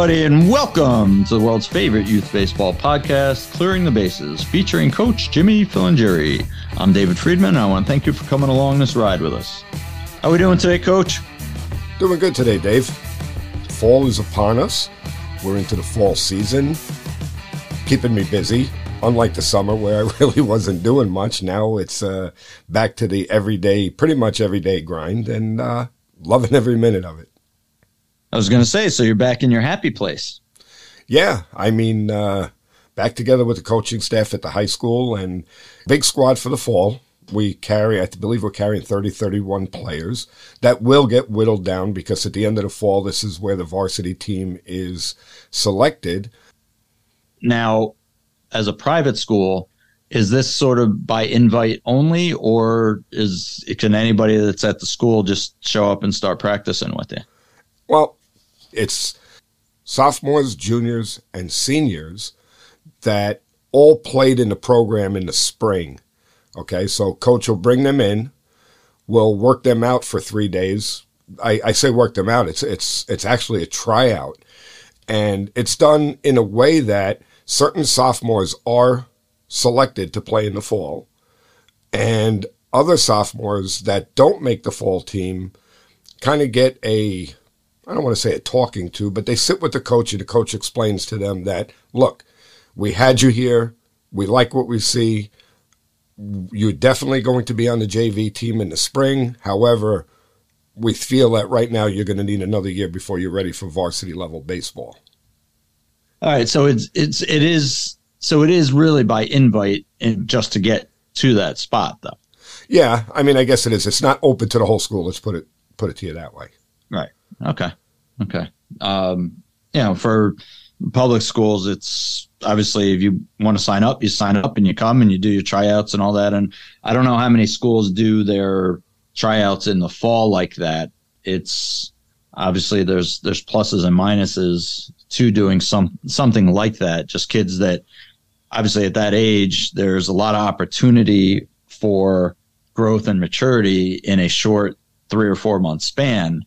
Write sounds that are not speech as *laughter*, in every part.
everybody, and welcome to the world's favorite youth baseball podcast, Clearing the Bases, featuring Coach Jimmy Filangieri. I'm David Friedman, and I want to thank you for coming along this ride with us. How are we doing today, Coach? Doing good today, Dave. Fall is upon us. We're into the fall season, keeping me busy. Unlike the summer where I *laughs* really wasn't doing much, now it's uh, back to the everyday, pretty much everyday grind, and uh, loving every minute of it. I was going to say, so you're back in your happy place. Yeah, I mean, uh, back together with the coaching staff at the high school and big squad for the fall. We carry, I believe we're carrying 30, 31 players. That will get whittled down because at the end of the fall, this is where the varsity team is selected. Now, as a private school, is this sort of by invite only, or is can anybody that's at the school just show up and start practicing with you? Well, it's sophomores, juniors, and seniors that all played in the program in the spring. Okay, so coach will bring them in, we'll work them out for three days. I, I say work them out. It's it's it's actually a tryout, and it's done in a way that certain sophomores are selected to play in the fall, and other sophomores that don't make the fall team kind of get a I don't want to say a talking to, but they sit with the coach and the coach explains to them that, look, we had you here. We like what we see. You're definitely going to be on the JV team in the spring. However, we feel that right now you're going to need another year before you're ready for varsity level baseball. All right, so it's it's it is so it is really by invite and just to get to that spot though. Yeah, I mean, I guess it is. It's not open to the whole school. Let's put it put it to you that way. Right. Okay. Okay. Um, you know, for public schools, it's obviously if you want to sign up, you sign up and you come and you do your tryouts and all that. And I don't know how many schools do their tryouts in the fall like that. It's obviously there's there's pluses and minuses to doing some something like that. Just kids that obviously at that age, there's a lot of opportunity for growth and maturity in a short three or four month span.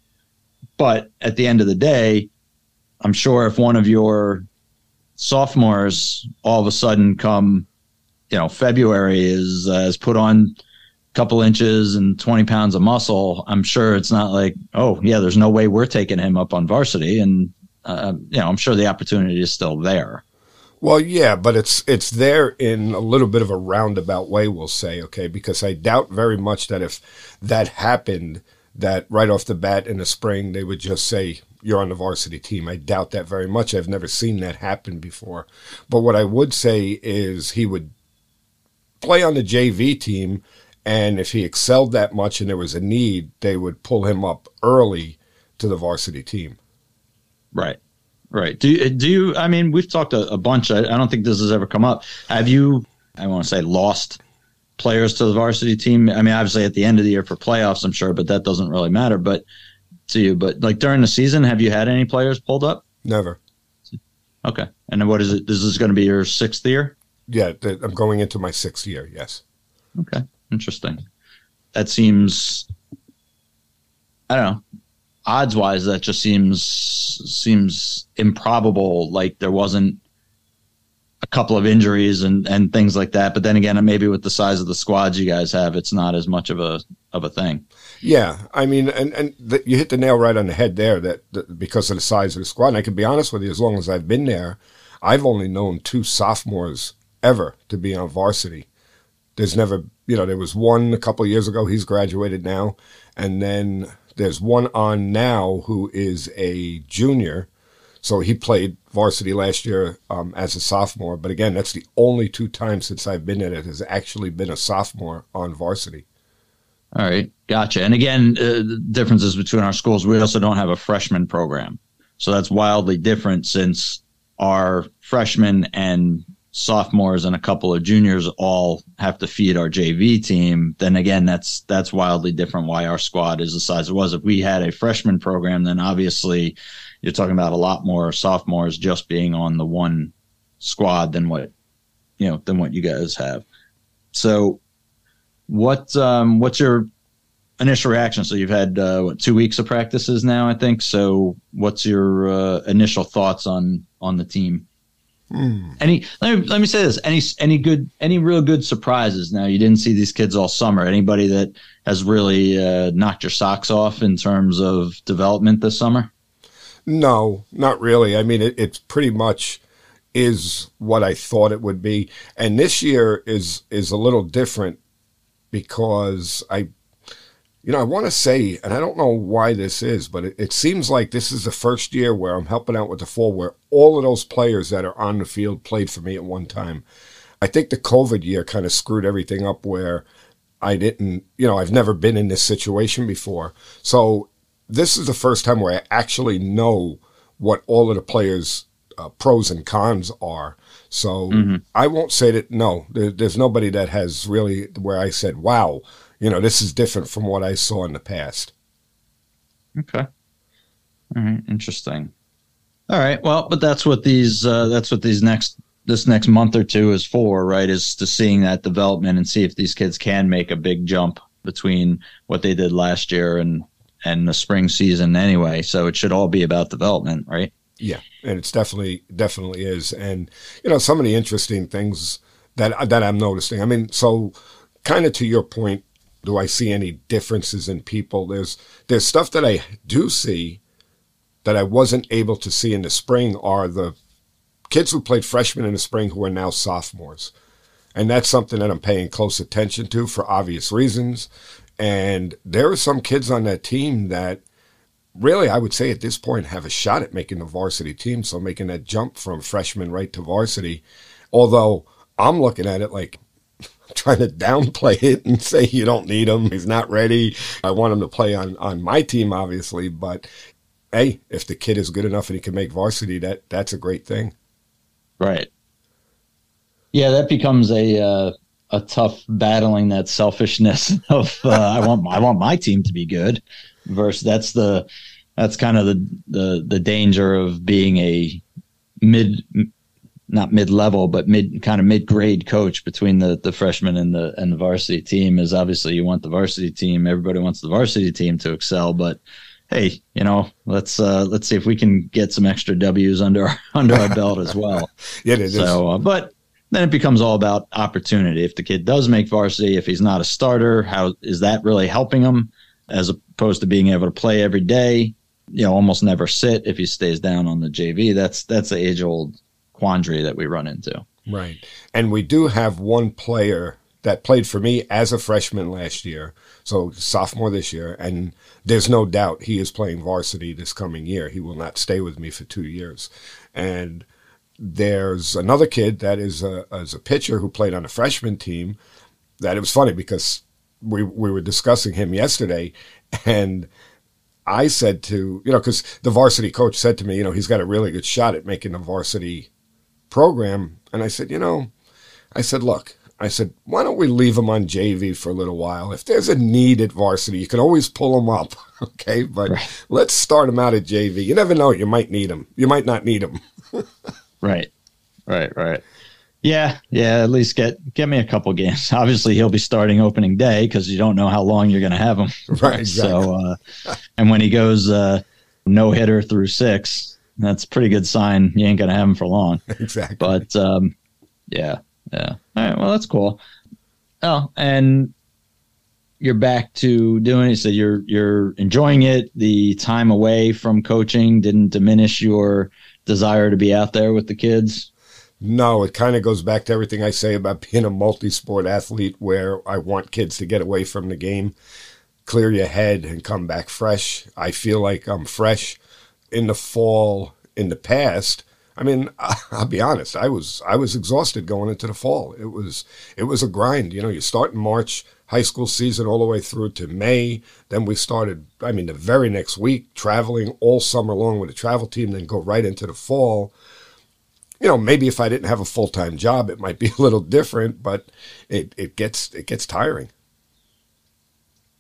But at the end of the day, I'm sure if one of your sophomores all of a sudden come, you know, February is uh, is put on a couple inches and 20 pounds of muscle, I'm sure it's not like, oh yeah, there's no way we're taking him up on varsity, and uh, you know, I'm sure the opportunity is still there. Well, yeah, but it's it's there in a little bit of a roundabout way, we'll say, okay, because I doubt very much that if that happened that right off the bat in the spring they would just say you're on the varsity team. I doubt that very much. I've never seen that happen before. But what I would say is he would play on the JV team and if he excelled that much and there was a need, they would pull him up early to the varsity team. Right. Right. Do you, do you, I mean, we've talked a, a bunch. I, I don't think this has ever come up. Have you, I want to say lost players to the varsity team? I mean, obviously at the end of the year for playoffs, I'm sure, but that doesn't really matter. But to you, but like during the season, have you had any players pulled up? Never. Okay. And then what is it? This is going to be your sixth year? Yeah, I'm going into my sixth year. Yes. Okay. Interesting. That seems, I don't know, odds wise, that just seems seems improbable. Like there wasn't a couple of injuries and and things like that. But then again, maybe with the size of the squads you guys have, it's not as much of a of a thing. Yeah, I mean, and and the, you hit the nail right on the head there. That, that because of the size of the squad, and I can be honest with you, as long as I've been there, I've only known two sophomores ever to be on varsity. There's never, you know, there was one a couple years ago. He's graduated now, and then there's one on now who is a junior so he played varsity last year um, as a sophomore. But again, that's the only two times since I've been in it has actually been a sophomore on varsity. All right, gotcha. And again, uh, the differences between our schools, we also don't have a freshman program. So that's wildly different since our freshmen and sophomores and a couple of juniors all have to feed our JV team, then again, that's that's wildly different. Why our squad is the size it was. If we had a freshman program, then obviously you're talking about a lot more sophomores just being on the one squad than what you know than what you guys have. So, what um, what's your initial reaction? So you've had uh, what two weeks of practices now, I think. So what's your uh, initial thoughts on on the team? Mm. Any let me let me say this. Any any good any real good surprises? Now you didn't see these kids all summer. Anybody that has really uh, knocked your socks off in terms of development this summer? No, not really. I mean, it, it's pretty much is what I thought it would be. And this year is is a little different because I you know, I want to say, and I don't know why this is, but it, it, seems like this is the first year where I'm helping out with the fall where all of those players that are on the field played for me at one time. I think the COVID year kind of screwed everything up where I didn't, you know, I've never been in this situation before. So this is the first time where I actually know what all of the players' uh, pros and cons are. So mm-hmm. I won't say that, no, there, there's nobody that has really where I said, wow, you know, this is different from what I saw in the past. Okay. All right. Interesting. All right. Well, but that's what these uh, that's what these next this next month or two is for, right? Is to seeing that development and see if these kids can make a big jump between what they did last year and and the spring season anyway. So it should all be about development, right? Yeah, and it's definitely definitely is. And you know, some of the interesting things that that I'm noticing. I mean, so kind of to your point, do I see any differences in people? There's there's stuff that I do see that I wasn't able to see in the spring are the kids who played freshmen in the spring who are now sophomores. And that's something that I'm paying close attention to for obvious reasons. And there are some kids on that team that really, I would say at this point, have a shot at making the varsity team. So making that jump from freshman right to varsity. Although I'm looking at it like *laughs* trying to downplay it and say you don't need him. He's not ready. I want him to play on, on my team, obviously, but hey, if the kid is good enough and he can make varsity, that that's a great thing. Right. Yeah, that becomes a uh, a tough battling that selfishness *laughs* of uh, I want I want my team to be good. Versus that's the that's kind of the the the danger of being a mid not mid level, but mid kind of mid grade coach between the the freshman and the and the varsity team is obviously you want the varsity team. Everybody wants the varsity team to excel, but hey, you know, let's uh, let's see if we can get some extra W's under our, *laughs* under our belt as well. *laughs* yeah, it is. So, uh, but then it becomes all about opportunity. If the kid does make varsity, if he's not a starter, how is that really helping him as opposed to being able to play every day? You know, almost never sit if he stays down on the JV. That's that's the age old quandary that we run into. Right. And we do have one player that played for me as a freshman last year, so sophomore this year, and there's no doubt he is playing varsity this coming year. He will not stay with me for two years. And there's another kid that is a, as a pitcher who played on a freshman team that it was funny because we, we were discussing him yesterday and I said to, you know, because the varsity coach said to me, you know, he's got a really good shot at making the varsity program. And I said, you know, I said, look, I said, why don't we leave him on JV for a little while? If there's a need at varsity, you can always pull him up. *laughs* Okay. But right. let's start him out at JV. You never know. You might need him. You might not need him. *laughs* right. Right. Right. Yeah, yeah. At least get get me a couple games. *laughs* Obviously, he'll be starting opening day because you don't know how long you're going to have him. *laughs* Right. Exactly. So, uh, and when he goes uh, no hitter through six, that's a pretty good sign. You ain't gonna have him for long. *laughs* exactly. But um, yeah, yeah. All right. Well, that's cool. Oh, and you're back to doing it. So you're you're enjoying it. The time away from coaching didn't diminish your desire to be out there with the kids. No, it kind of goes back to everything I say about *laughs* being a multi-sport athlete, where I want kids to get away from the game, clear your head, and come back fresh. I feel like I'm fresh in the fall in the past, I mean, *laughs* I'll be honest. I was I was exhausted going into the fall. It was it was a grind. You know, you start in March, high school season, all the way through to May. Then we started. I mean, the very next week, traveling all summer long with a travel team. Then go right into the fall. You know, maybe if I didn't have a full time job, it might be *laughs* a little different. But it it gets it gets tiring.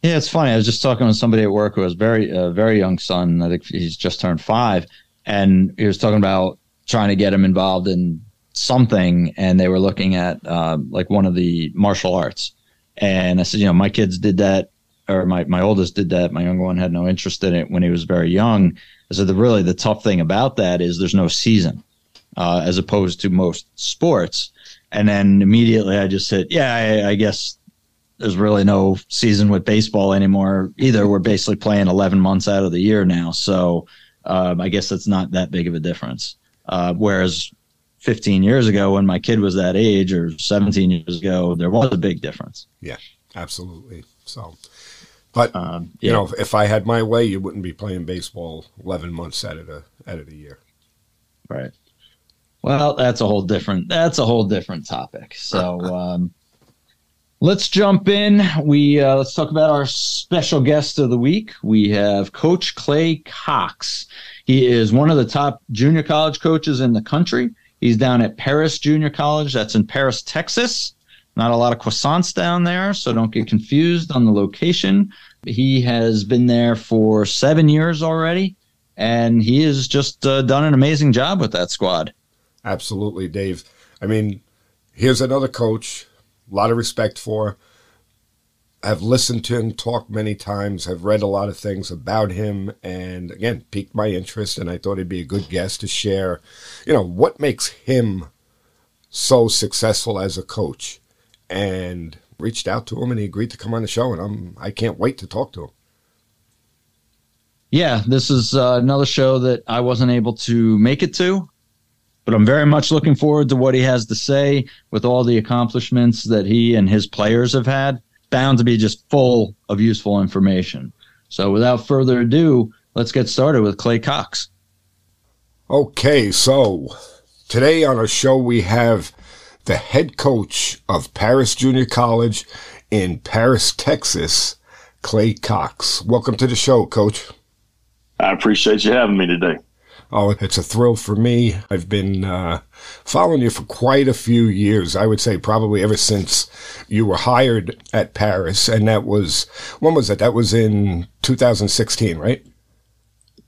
Yeah, it's funny. I was just talking with somebody at work who has very a very young son. I think he's just turned five, and he was talking about trying to get him involved in something, and they were looking at uh, like one of the martial arts. And I said, you know, my kids did that or my, my oldest did that. My younger one had no interest in it when he was very young. I said, the really the tough thing about that is there's no season, uh, as opposed to most sports. And then immediately I just said, yeah, I, I guess there's really no season with baseball anymore either. We're basically playing 11 months out of the year now. So um, I guess that's not that big of a difference. Uh, whereas 15 years ago, when my kid was that age, or 17 years ago, there was a big difference. Yeah, absolutely. So, but um, yeah. you know, if I had my way, you wouldn't be playing baseball 11 months out of the out of the year. Right. Well, that's a whole different that's a whole different topic. So. *laughs* Um, Let's jump in. We uh, let's talk about our special guest of the week. We have Coach Clay Cox. He is one of the top junior college coaches in the country. He's down at Paris Junior College. That's in Paris, Texas. Not a lot of croissants down there, so don't get confused on the location. He has been there for seven years already, and he has just uh, done an amazing job with that squad. Absolutely, Dave. I mean, here's another coach a lot of respect for. I've listened to him talk many times. I've read a lot of things about him, and again, piqued my interest. And I thought he'd be a good guest to share, you know, what makes him so successful as a coach. And reached out to him, and he agreed to come on the show. And I'm I can't wait to talk to him. Yeah, this is uh, another show that I wasn't able to make it to but I'm very much looking forward to what he has to say with all the accomplishments that he and his players have had. Bound to be just full of useful information. So without further ado, let's get started with Clay Cox. Okay, so today on our show we have the head coach of Paris Junior College in Paris, Texas, Clay Cox. Welcome to the show, coach. I appreciate you having me today. Oh, it's a thrill for me. I've been uh, following you for quite a few years. I would say probably ever since you were hired at Paris. And that was, when was it? That was in 2016, right?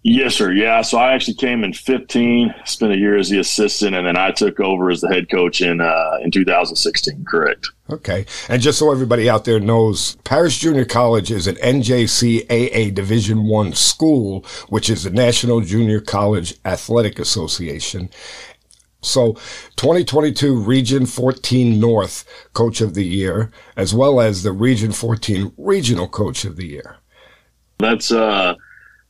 Yes, sir. Yeah. So I actually came in 15, spent a year as the assistant, and then I took over as the head coach in uh, in 2016. Correct. Okay. And just so everybody out there knows, Paris Junior College is an NJCAA Division One school, which is the National Junior College Athletic Association. So 2022 Region 14 North Coach of the Year, as well as the Region 14 Regional Coach of the Year. That's uh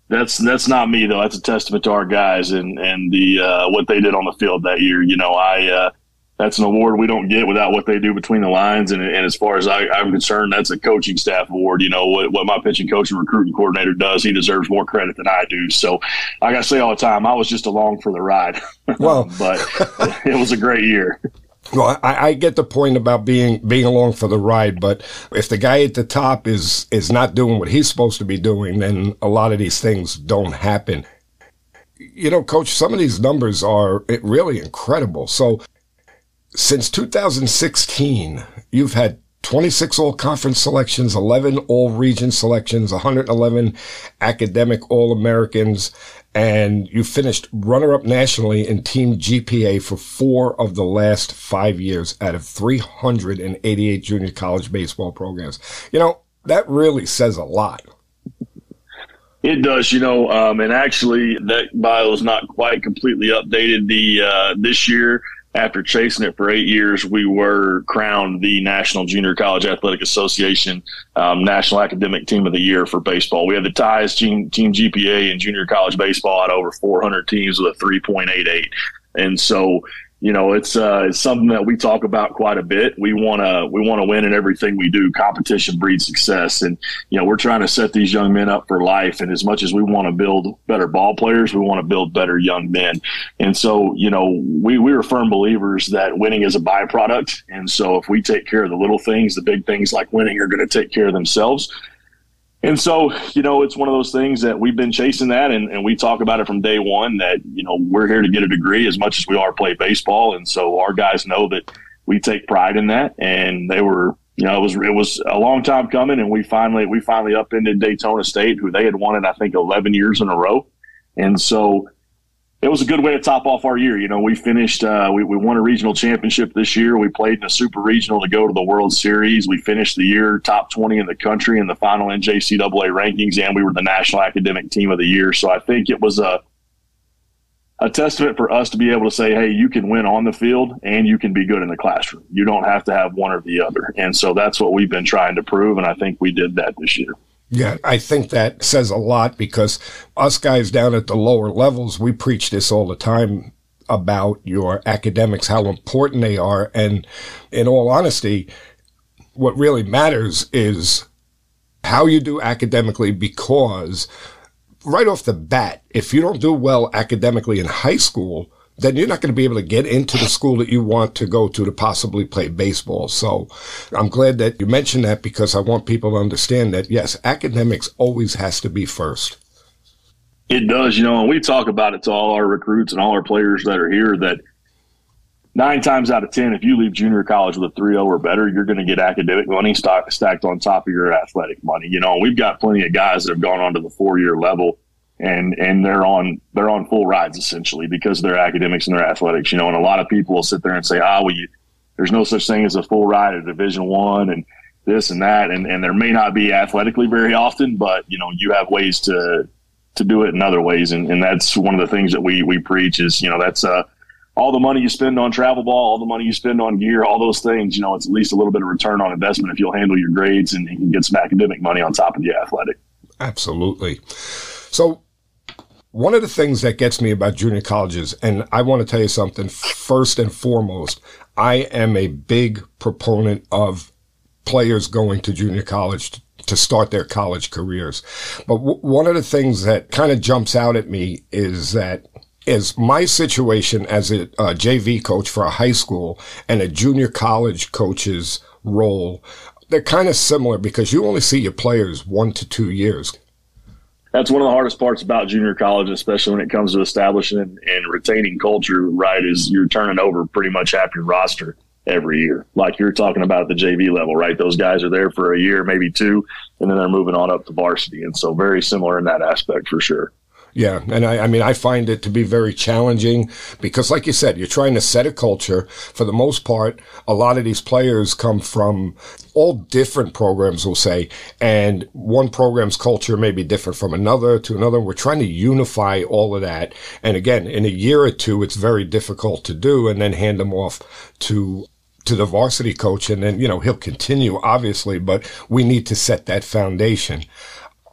that's that's not me though. That's a testament to our guys and and the uh, what they did on the field that year. You know, I uh, that's an award we don't get without what they do between the lines. And, and as far as I, am concerned, that's a coaching staff award. You know, what, what my pitching coach and recruiting coordinator does, he deserves more credit than I do. So like I got to say all the time, I was just along for the ride. *laughs* Well, *laughs* but *laughs* it was a great year. Well, I, I, get the point about being being along for the ride, but if the guy at the top is is not doing what he's supposed to be doing, then a lot of these things don't happen. You know, coach, some of these numbers are really incredible. So, since 2016, you've had 26 all conference selections, 11 all region selections, 111 academic all Americans, and you finished runner up nationally in team GPA for four of the last five years out of 388 junior college baseball programs. You know, that really says a lot. It does, you know, um, and actually that bio is not quite completely updated. The uh, this year, after chasing it for eight years, we were crowned the National Junior College Athletic Association um, National Academic Team of the Year for baseball. We had the ties team, team GPA in junior college baseball at over 400 teams with a 3.88. And so you know, it's uh, it's something that we talk about quite a bit. We want to we want to win in everything we do. Competition breeds success, and you know, we're trying to set these young men up for life. And as much as we want to build better ball players, we want to build better young men. And so, you know, we we are firm believers that winning is a byproduct. And so, if we take care of the little things, the big things like winning are going to take care of themselves. And so, you know, it's one of those things that we've been chasing that, and, and we talk about it from day one that, you know, we're here to get a degree as much as we are play baseball. And so our guys know that we take pride in that. And they were, you know, it was, it was a long time coming. And we finally, we finally upended Daytona State, who they had won it, I think, 11 years in a row. And so it was a good way to top off our year. You know, we finished, uh, we, we won a regional championship this year. We played in a super regional to go to the World Series. We finished the year top 20 in the country in the final NJCAA rankings, and we were the National Academic Team of the Year. So I think it was a, a testament for us to be able to say, hey, you can win on the field and you can be good in the classroom. You don't have to have one or the other. And so that's what we've been trying to prove. And I think we did that this year. Yeah, I think that says a lot because us guys down at the lower levels, we preach this all the time about your academics, how important they are. And in all honesty, what really matters is how you do academically because right off the bat, if you don't do well academically in high school, then you're not going to be able to get into the school that you want to go to to possibly play baseball. So I'm glad that you mentioned that because I want people to understand that yes, academics always has to be first. It does, you know, and we talk about it to all our recruits and all our players that are here that nine times out of 10, if you leave junior college with a 3 0 or better, you're going to get academic money stock, stacked on top of your athletic money. You know, we've got plenty of guys that have gone on to the four year level and and they're on they're on full rides essentially because of their academics and their athletics. You know, and a lot of people will sit there and say, "Ah, well, you, there's no such thing as a full ride at Division One and this and that," and and there may not be athletically very often, but you know, you have ways to to do it in other ways, and and that's one of the things that we we preach is you know that's uh all the money you spend on travel ball, all the money you spend on gear, all those things, you know, it's at least a little bit of return on investment if you'll handle your grades and you can get some academic money on top of the athletic. Absolutely. So one of the things that gets me about junior colleges, and I want to tell you something first and foremost, I am a big proponent of players going to junior college to start their college careers. But w- one of the things that kind of jumps out at me is that is my situation as a, a JV coach for a high school and a junior college coach's role. They're kind of similar because you only see your players one to two years that's one of the hardest parts about junior college, especially when it comes to establishing and retaining culture. Right, is you're turning over pretty much half your roster every year. Like you're talking about at the JV level, right? Those guys are there for a year, maybe two, and then they're moving on up to varsity. And so, very similar in that aspect for sure. Yeah. And I, I mean, I find it to be very challenging because, like you said, you're trying to set a culture. For the most part, a lot of these players come from all different programs, we'll say, and one program's culture may be different from another to another. We're trying to unify all of that. And again, in a year or two, it's very difficult to do and then hand them off to to the varsity coach and then, you know, he'll continue obviously, but we need to set that foundation.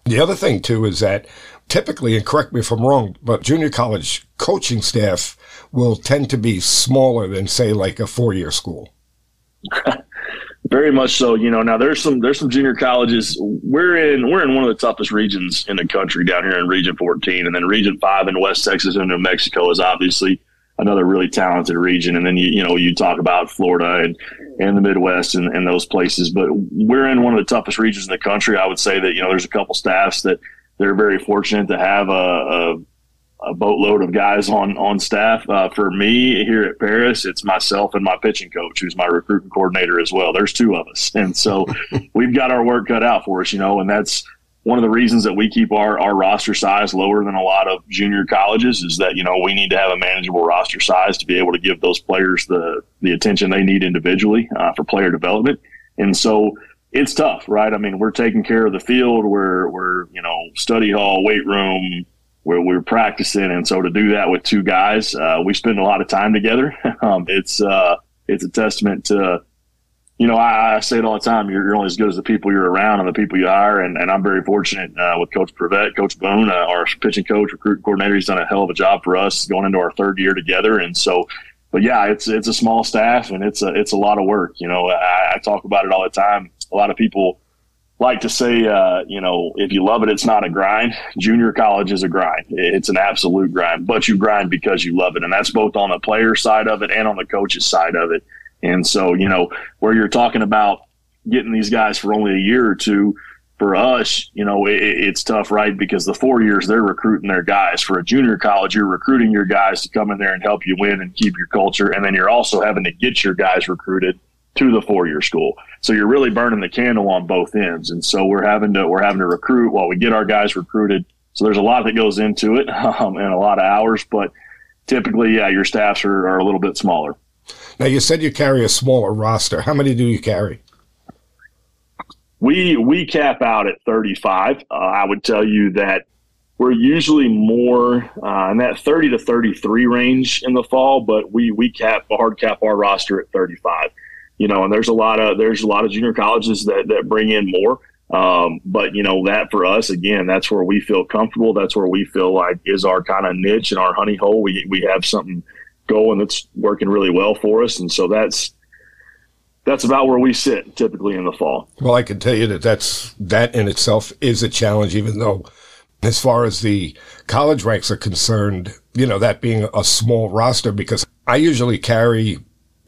The other thing too is that typically, and correct me if I'm wrong, but junior college coaching staff will tend to be smaller than say like a four year school. *laughs* Very much so. You know, now there's some there's some junior colleges. We're in we're in one of the toughest regions in the country down here in Region 14, and then Region Five in West Texas and New Mexico is obviously another really talented region. And then you you know you talk about Florida and and the Midwest and, and those places, but we're in one of the toughest regions in the country. I would say that you know there's a couple staffs that they're very fortunate to have a, a, a boatload of guys on on staff. Uh, for me here at Paris, it's myself and my pitching coach, who's my recruiting coordinator as well. There's two of us, and so *laughs* we've got our work cut out for us, you know, and that's one of the reasons that we keep our, our roster size lower than a lot of junior colleges is that you know we need to have a manageable roster size to be able to give those players the the attention they need individually uh, for player development and so it's tough, right? I mean, we're taking care of the field. We're, we're, you know, study hall, weight room, where we're practicing. And so to do that with two guys, uh, we spend a lot of time together. *laughs* um, it's, uh, it's a testament to, you know, I, I, say it all the time. You're, you're, only as good as the people you're around and the people you hire. And, and I'm very fortunate uh, with Coach Prevette, Coach Boone, uh, our pitching coach, recruit coordinator. He's done a hell of a job for us going into our third year together. And so, but yeah, it's it's a small staff and it's a it's a lot of work. You know, I, I talk about it all the time a lot of people like to say, uh, you know, if you love it, it's not a grind. Junior college is a grind. It's an absolute grind, but you grind because you love it. And that's both on the player side of it and on the coach's side of it. And so, you know, where you're talking about getting these guys for only a year or two, for us, you know, it, it's tough, right? Because the four years they're recruiting their guys. For a junior college, you're recruiting your guys to come in there and help you win and keep your culture. And then you're also having to get your guys recruited to the four year school. So you're really burning the candle on both ends. And so we're having to we're having to recruit while we get our guys recruited. So there's a lot that goes into it *laughs* um, and a lot of hours, but typically, yeah, your staffs are, are a little bit smaller. Now, you said you carry a smaller roster. How many do you carry? We we cap out at 35. Uh, I would tell you that we're usually more uh, in that 30 to 33 range in the fall, but we we cap hard cap our roster at 35. You know, and there's a lot of there's a lot of junior colleges that that bring in more. Um, but you know that for us again, that's where we feel comfortable. That's where we feel like is our kind of niche and our honey hole. We we have something going that's working really well for us, and so that's that's about where we sit typically in the fall. Well, I can tell you that that's that in itself is a challenge, even though as far as the college ranks are concerned, you know, that being a small roster because I usually carry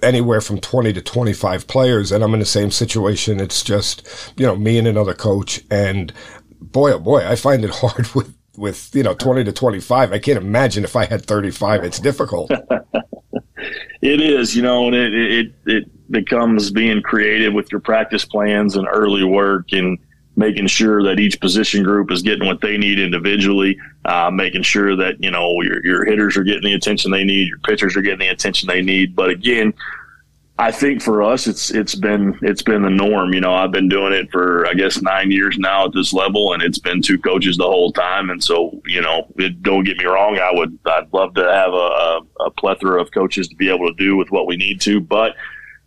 anywhere from 20 to 25 players and I'm in the same situation. It's just, you know, me and another coach and boy, oh boy, I find it *laughs* hard with, with, you know, 20 to 25. I can't imagine if I had 35. It's difficult. *laughs* it is, you know, and it, it, it becomes being creative with your practice plans and early work and making sure that each position group is getting what they need individually, uh, making sure that you know your your hitters are getting the attention they need, your pitchers are getting the attention they need. But again, I think for us, it's it's been it's been the norm. You know, I've been doing it for I guess nine years now at this level, and it's been two coaches the whole time. And so, you know, it, don't get me wrong, I would I'd love to have a, a plethora of coaches to be able to do with what we need to, but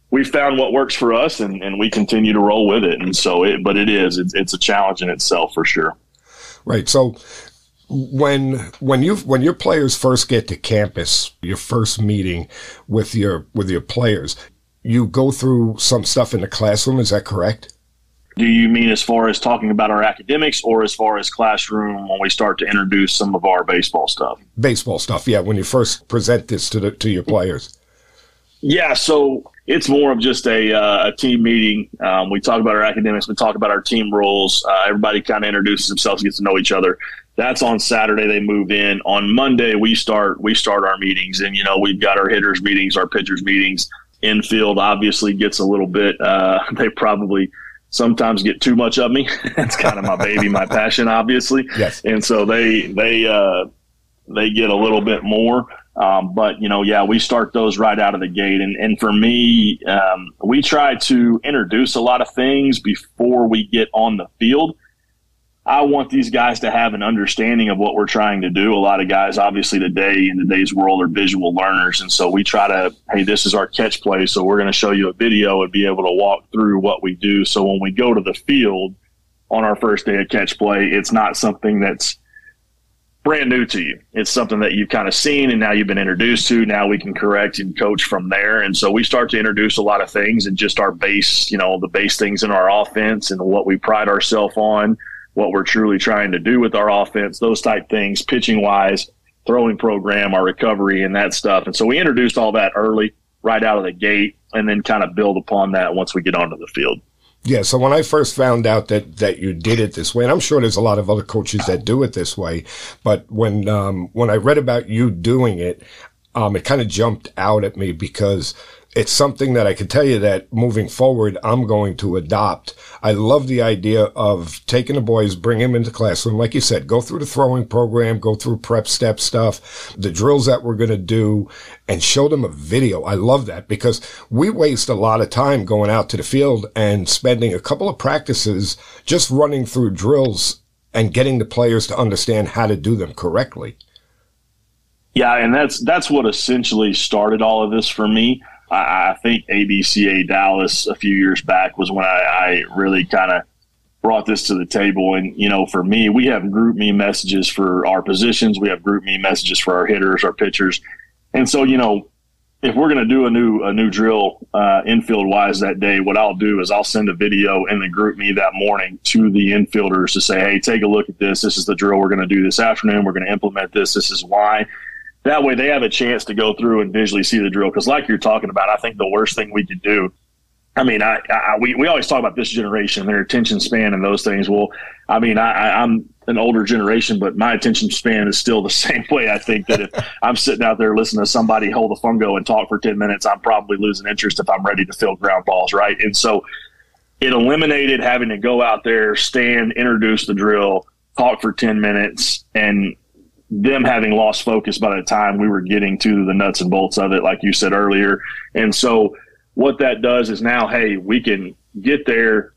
we found what works for us and, and we continue to roll with it. And so it, but it is, it's, it's a challenge in itself for sure. Right. So when, when you, when your players first get to campus, your first meeting with your, with your players, you go through some stuff in the classroom. Is that correct? Do you mean as far as talking about our academics or as far as classroom when we start to introduce some of our baseball stuff? Baseball stuff. Yeah. When you first present this to the, to your players. Yeah. So it's more of just a, uh, a team meeting. Um, we talk about our academics, we talk about our team roles. Uh, everybody kind of introduces themselves, gets to know each other. That's on Saturday. They move in. On Monday, we start we start our meetings, and you know we've got our hitters meetings, our pitchers meetings. Infield obviously gets a little bit. Uh, *laughs* they probably sometimes get too much of me. *laughs* That's kind of my baby, my passion, obviously. Yes. And so they they uh, they get a little bit more. Um, but you know, yeah, we start those right out of the gate. And, and for me, um, we try to introduce a lot of things before we get on the field. I want these guys to have an understanding of what we're trying to do. A lot of guys, obviously, today in today's world are visual learners. And so we try to, hey, this is our catch play. So we're going to show you a video and be able to walk through what we do. So when we go to the field on our first day of catch play, it's not something that's brand new to you. It's something that you've kind of seen and now you've been introduced to. Now we can correct and coach from there. And so we start to introduce a lot of things and just our base, you know, the base things in our offense and what we pride ourselves on, what we're truly trying to do with our offense, those type things, pitching wise, throwing program, our recovery and that stuff. And so we introduced all that early, right out of the gate, and then kind of build upon that once we get onto the field. Yeah, so when I first found out that that you did it this way, and I'm sure there's a lot of other coaches that do it this way, but when um, when I read about you doing it, um, it kind of jumped out at me because it's something that I can tell you that moving forward, I'm going to adopt. I love the idea of taking the boys, bring them into classroom. Like you said, go through the throwing program, go through prep step stuff, the drills that we're going to do and show them a video. I love that because we waste a lot of time going out to the field and spending a couple of practices just running through drills and getting the players to understand how to do them correctly. Yeah, and that's that's what essentially started all of this for me. I, I think ABCA Dallas a few years back was when I, I really kind of brought this to the table. And, you know, for me, we have GroupMe messages for our positions. We have GroupMe messages for our hitters, our pitchers. And so, you know, if we're going to do a new a new drill uh, infield wise that day, what I'll do is I'll send a video in the GroupMe that morning to the infielders to say, "Hey, take a look at this. This is the drill we're going to do this afternoon. We're going to implement this. This is why." That way they have a chance to go through and visually see the drill. Because, like you're talking about, I think the worst thing we could do. I mean, I, I we, we always talk about this generation, their attention span, and those things. Well, I mean, I, I'm an older generation, but my attention span is still the *laughs* same way. I think that if *laughs* I'm sitting out there listening to somebody hold a fungo and talk for 10 minutes, I'm probably losing interest if I'm ready to field ground balls, right? And so it eliminated having to go out there, stand, introduce the drill, talk for 10 minutes, and them having lost focus by the time we were getting to the nuts and bolts of it, like you said earlier. And so what that does is now, hey, we can get there,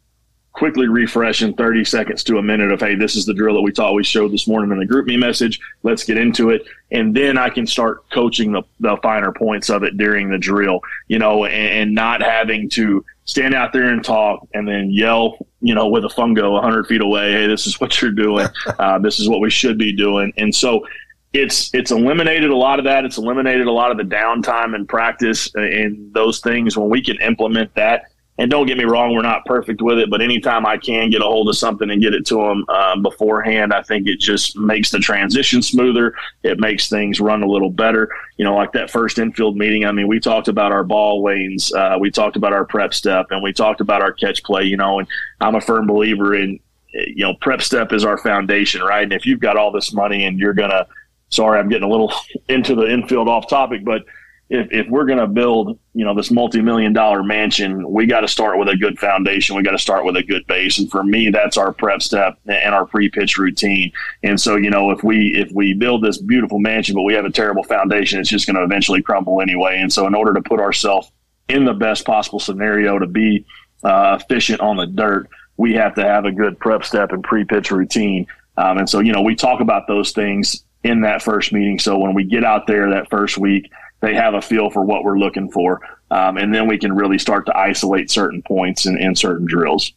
quickly refresh in 30 seconds to a minute of, hey, this is the drill that we thought we showed this morning in the GroupMe message. Let's get into it. And then I can start coaching the, the finer points of it during the drill, you know, and, and not having to stand out there and talk and then yell, you know, with a fungo 100 feet away, hey, this is what you're doing. *laughs* Uh, this is what we should be doing. And so it's it's eliminated a lot of that. It's eliminated a lot of the downtime and practice and those things. When we can implement that, and don't get me wrong, we're not perfect with it, but anytime I can get a hold of something and get it to them um, beforehand, I think it just makes the transition smoother. It makes things run a little better. You know, like that first infield meeting. I mean, we talked about our ball lanes, uh, we talked about our prep step, and we talked about our catch play. You know, and I'm a firm believer in you know prep step is our foundation, right? And if you've got all this money and you're gonna, sorry, I'm getting a little *laughs* into the infield off topic, but if, if we're going to build, you know, this multi-million dollar mansion, we got to start with a good foundation. We got to start with a good base. And for me, that's our prep step and our pre-pitch routine. And so, you know, if we, if we build this beautiful mansion, but we have a terrible foundation, it's just going to eventually crumble anyway. And so in order to put ourselves in the best possible scenario to be uh, efficient on the dirt, we have to have a good prep step and pre-pitch routine. Um, and so, you know, we talk about those things in that first meeting. So when we get out there that first week, they have a feel for what we're looking for. Um, and then we can really start to isolate certain points and, in certain drills.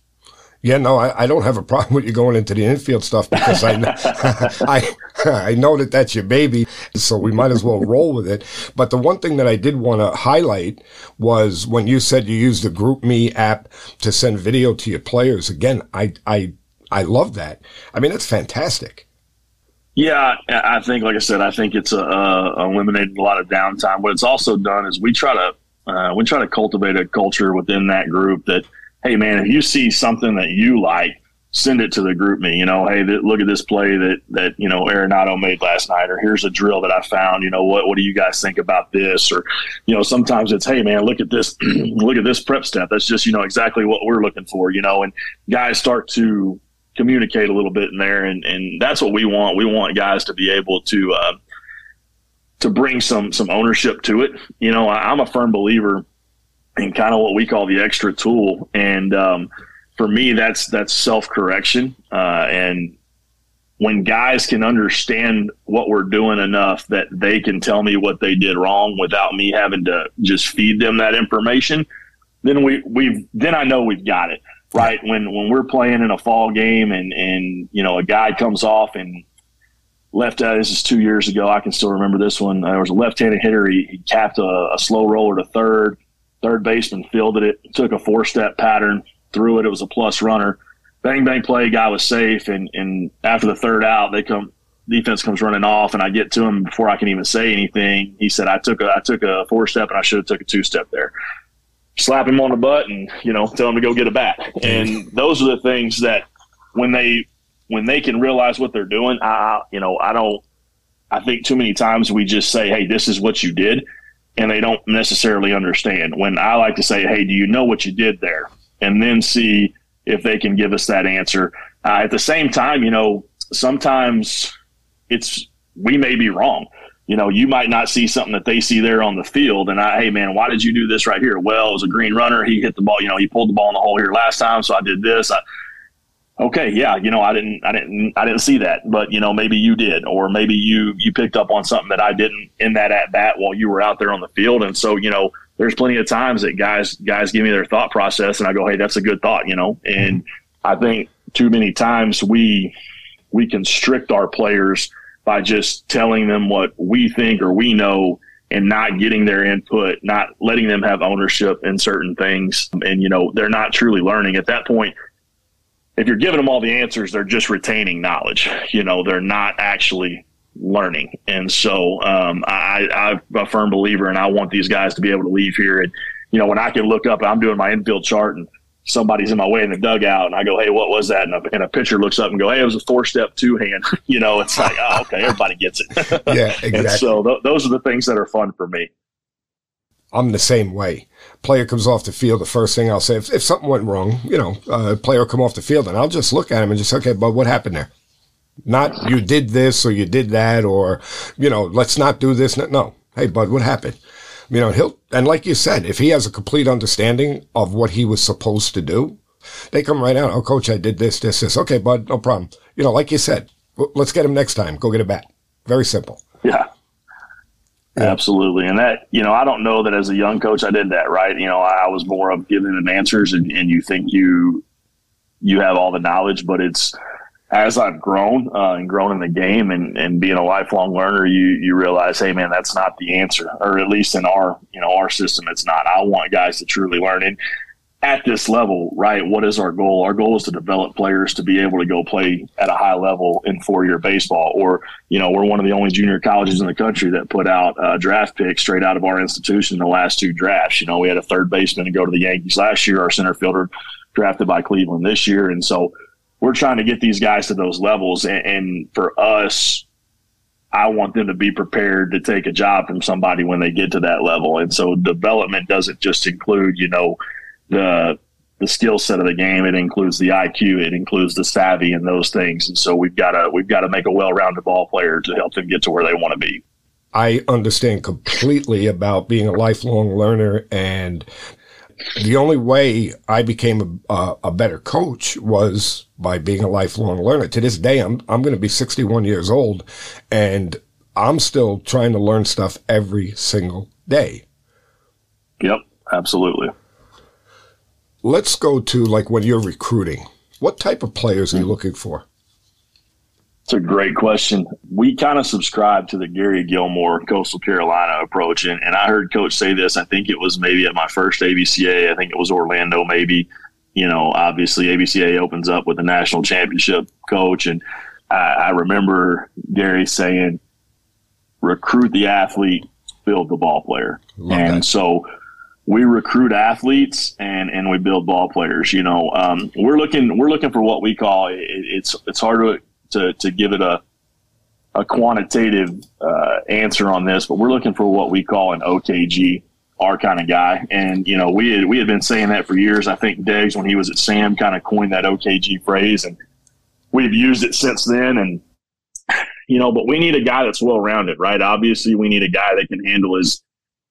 Yeah, no, I, I, don't have a *laughs* problem with you going into the infield stuff because I, *laughs* I, *laughs* I know that that's your baby, so we might as well roll with it. But the one thing that I did want to highlight was when you said you use the GroupMe app to send video to your players. Again, I, I, I love that. I mean, that's fantastic. Yeah, I think, like I said, I think it's a, a eliminated a lot of downtime. What it's also done is we try to uh, we try to cultivate a culture within that group that, hey, man, if you see something that you like, send it to the GroupMe. You know, hey, th- look at this play that that you know Arenado made last night, or here's a drill that I found. You know, what what do you guys think about this? Or, you know, sometimes it's, hey, man, look at this, *clears throat* look at this prep step. That's just you know exactly what we're looking for. You know, and guys start to communicate a little bit in there, and and that's what we want. We want guys to be able to uh, to bring some some ownership to it. You know, I, am a firm believer in kind of what we call the extra tool, and um, for me, that's that's self correction, uh, and when guys can understand what we're doing enough that they can tell me what they did wrong without me having to just feed them that information, then we we've then I know we've got it right? When when we're playing in a fall game and and you know a guy comes off and left out. This is two years ago. I can still remember this one. There was a left-handed hitter. He, he capped a, a, slow roller to third. Third baseman fielded it, took a four-step pattern, threw it. It was a plus runner. Bang bang play. Guy was safe. And and after the third out, they come. Defense comes running off, and I get to him before I can even say anything. He said, "I took a I took a four step, and I should have took a two step there." Slap him on the butt and you know tell him to go get a bat. And those are the things that when they when they can realize what they're doing, I you know I don't. I think too many times we just say, "Hey, this is what you did," and they don't necessarily understand. When I like to say, "Hey, do you know what you did there?" and then see if they can give us that answer. Uh, at the same time, you know, sometimes it's we may be wrong you know, you might not see something that they see there on the field. And I, hey, man, why did you do this right here? Well, it was a green runner. He hit the ball, you know, he pulled the ball in the hole here last time. So I did this. I, okay, yeah, you know, I didn't, I didn't, I didn't see that, but you know, maybe you did, or maybe you, you picked up on something that I didn't in that at bat while you were out there on the field. And so, you know, there's plenty of times that guys, guys give me their thought process and I go, Hey, that's a good thought, you know, and I think too many times we, we constrict our players by just telling them what we think or we know and not getting their input, not letting them have ownership in certain things. And, you know, they're not truly learning at that point. If you're giving them all the answers, they're just retaining knowledge. You know, they're not actually learning. And so um, I, I'm a firm believer, and I want these guys to be able to leave here. And, you know, when I can look up, I'm doing my infield chart and somebody's in my way in the dugout and I go, Hey, what was that? And a, and a pitcher looks up and go, Hey, it was a four step two hand. *laughs* you know, it's like, oh, okay, everybody gets it. *laughs* yeah, exactly. *laughs* and so th- those are the things that are fun for me. I'm the same way. Player comes off the field. The first thing I'll say, if, if something went wrong, you know, uh, player come off the field and I'll just look at him and just, okay, but what happened there? Not you did this or you did that or, you know, let's not do this. No. Hey, bud, what happened? You know, he'll, and like you said, if he has a complete understanding of what he was supposed to do, they come right out. Oh, coach, I did this, this, this. Okay, bud, no problem. You know, like you said, let's get him next time. Go get a bat. Very simple. Yeah. Yeah. Absolutely. And that, you know, I don't know that as a young coach I did that, right? You know, I was more of giving them answers and, and you think you you have all the knowledge, but it's as I've grown uh, and grown in the game and, and being a lifelong learner, you you realize, hey man, that's not the answer, or at least in our you know our system, it's not. I want guys to truly learn. And at this level, right, what is our goal? Our goal is to develop players to be able to go play at a high level in four year baseball. Or, you know, we're one of the only junior colleges in the country that put out a draft pick straight out of our institution in the last two drafts. You know, we had a third baseman to go to the Yankees last year, our center fielder drafted by Cleveland this year. And so we're trying to get these guys to those levels. And, and for us, I want them to be prepared to take a job from somebody when they get to that level. And so development doesn't just include, you know, the the skill set of the game. It includes the IQ. It includes the savvy and those things. And so we've got to we've got to make a well-rounded ball player to help them get to where they want to be. I understand completely about being a lifelong learner and the only way I became a, a, better coach was by being a lifelong learner. To this day, I'm, I'm going to be 61 years old and I'm still trying to learn stuff every single day. Yep, absolutely. Let's go to like when you're recruiting. What type of players are you hmm. looking for? It's a great question. We kind of subscribe to the Gary Gilmore Coastal Carolina approach. And, and I heard Coach say this. I think it was maybe at my first ABCA. I think it was Orlando, maybe. You know, obviously, ABCA opens up with a national championship coach. And I, I remember Gary saying, recruit the athlete, build the ball player. Love and that. so we recruit athletes and, and we build ball players. You know, um, we're looking we're looking for what we call it, it's it's hard to to, to give it a a quantitative uh, answer on this, but we're looking for what we call an OKG, our kind of guy. And you know, we had we had been saying that for years. I think Deggs, when he was at Sam, kind of coined that OKG phrase, and we've used it since then. And you know, but we need a guy that's well rounded, right? Obviously, we need a guy that can handle his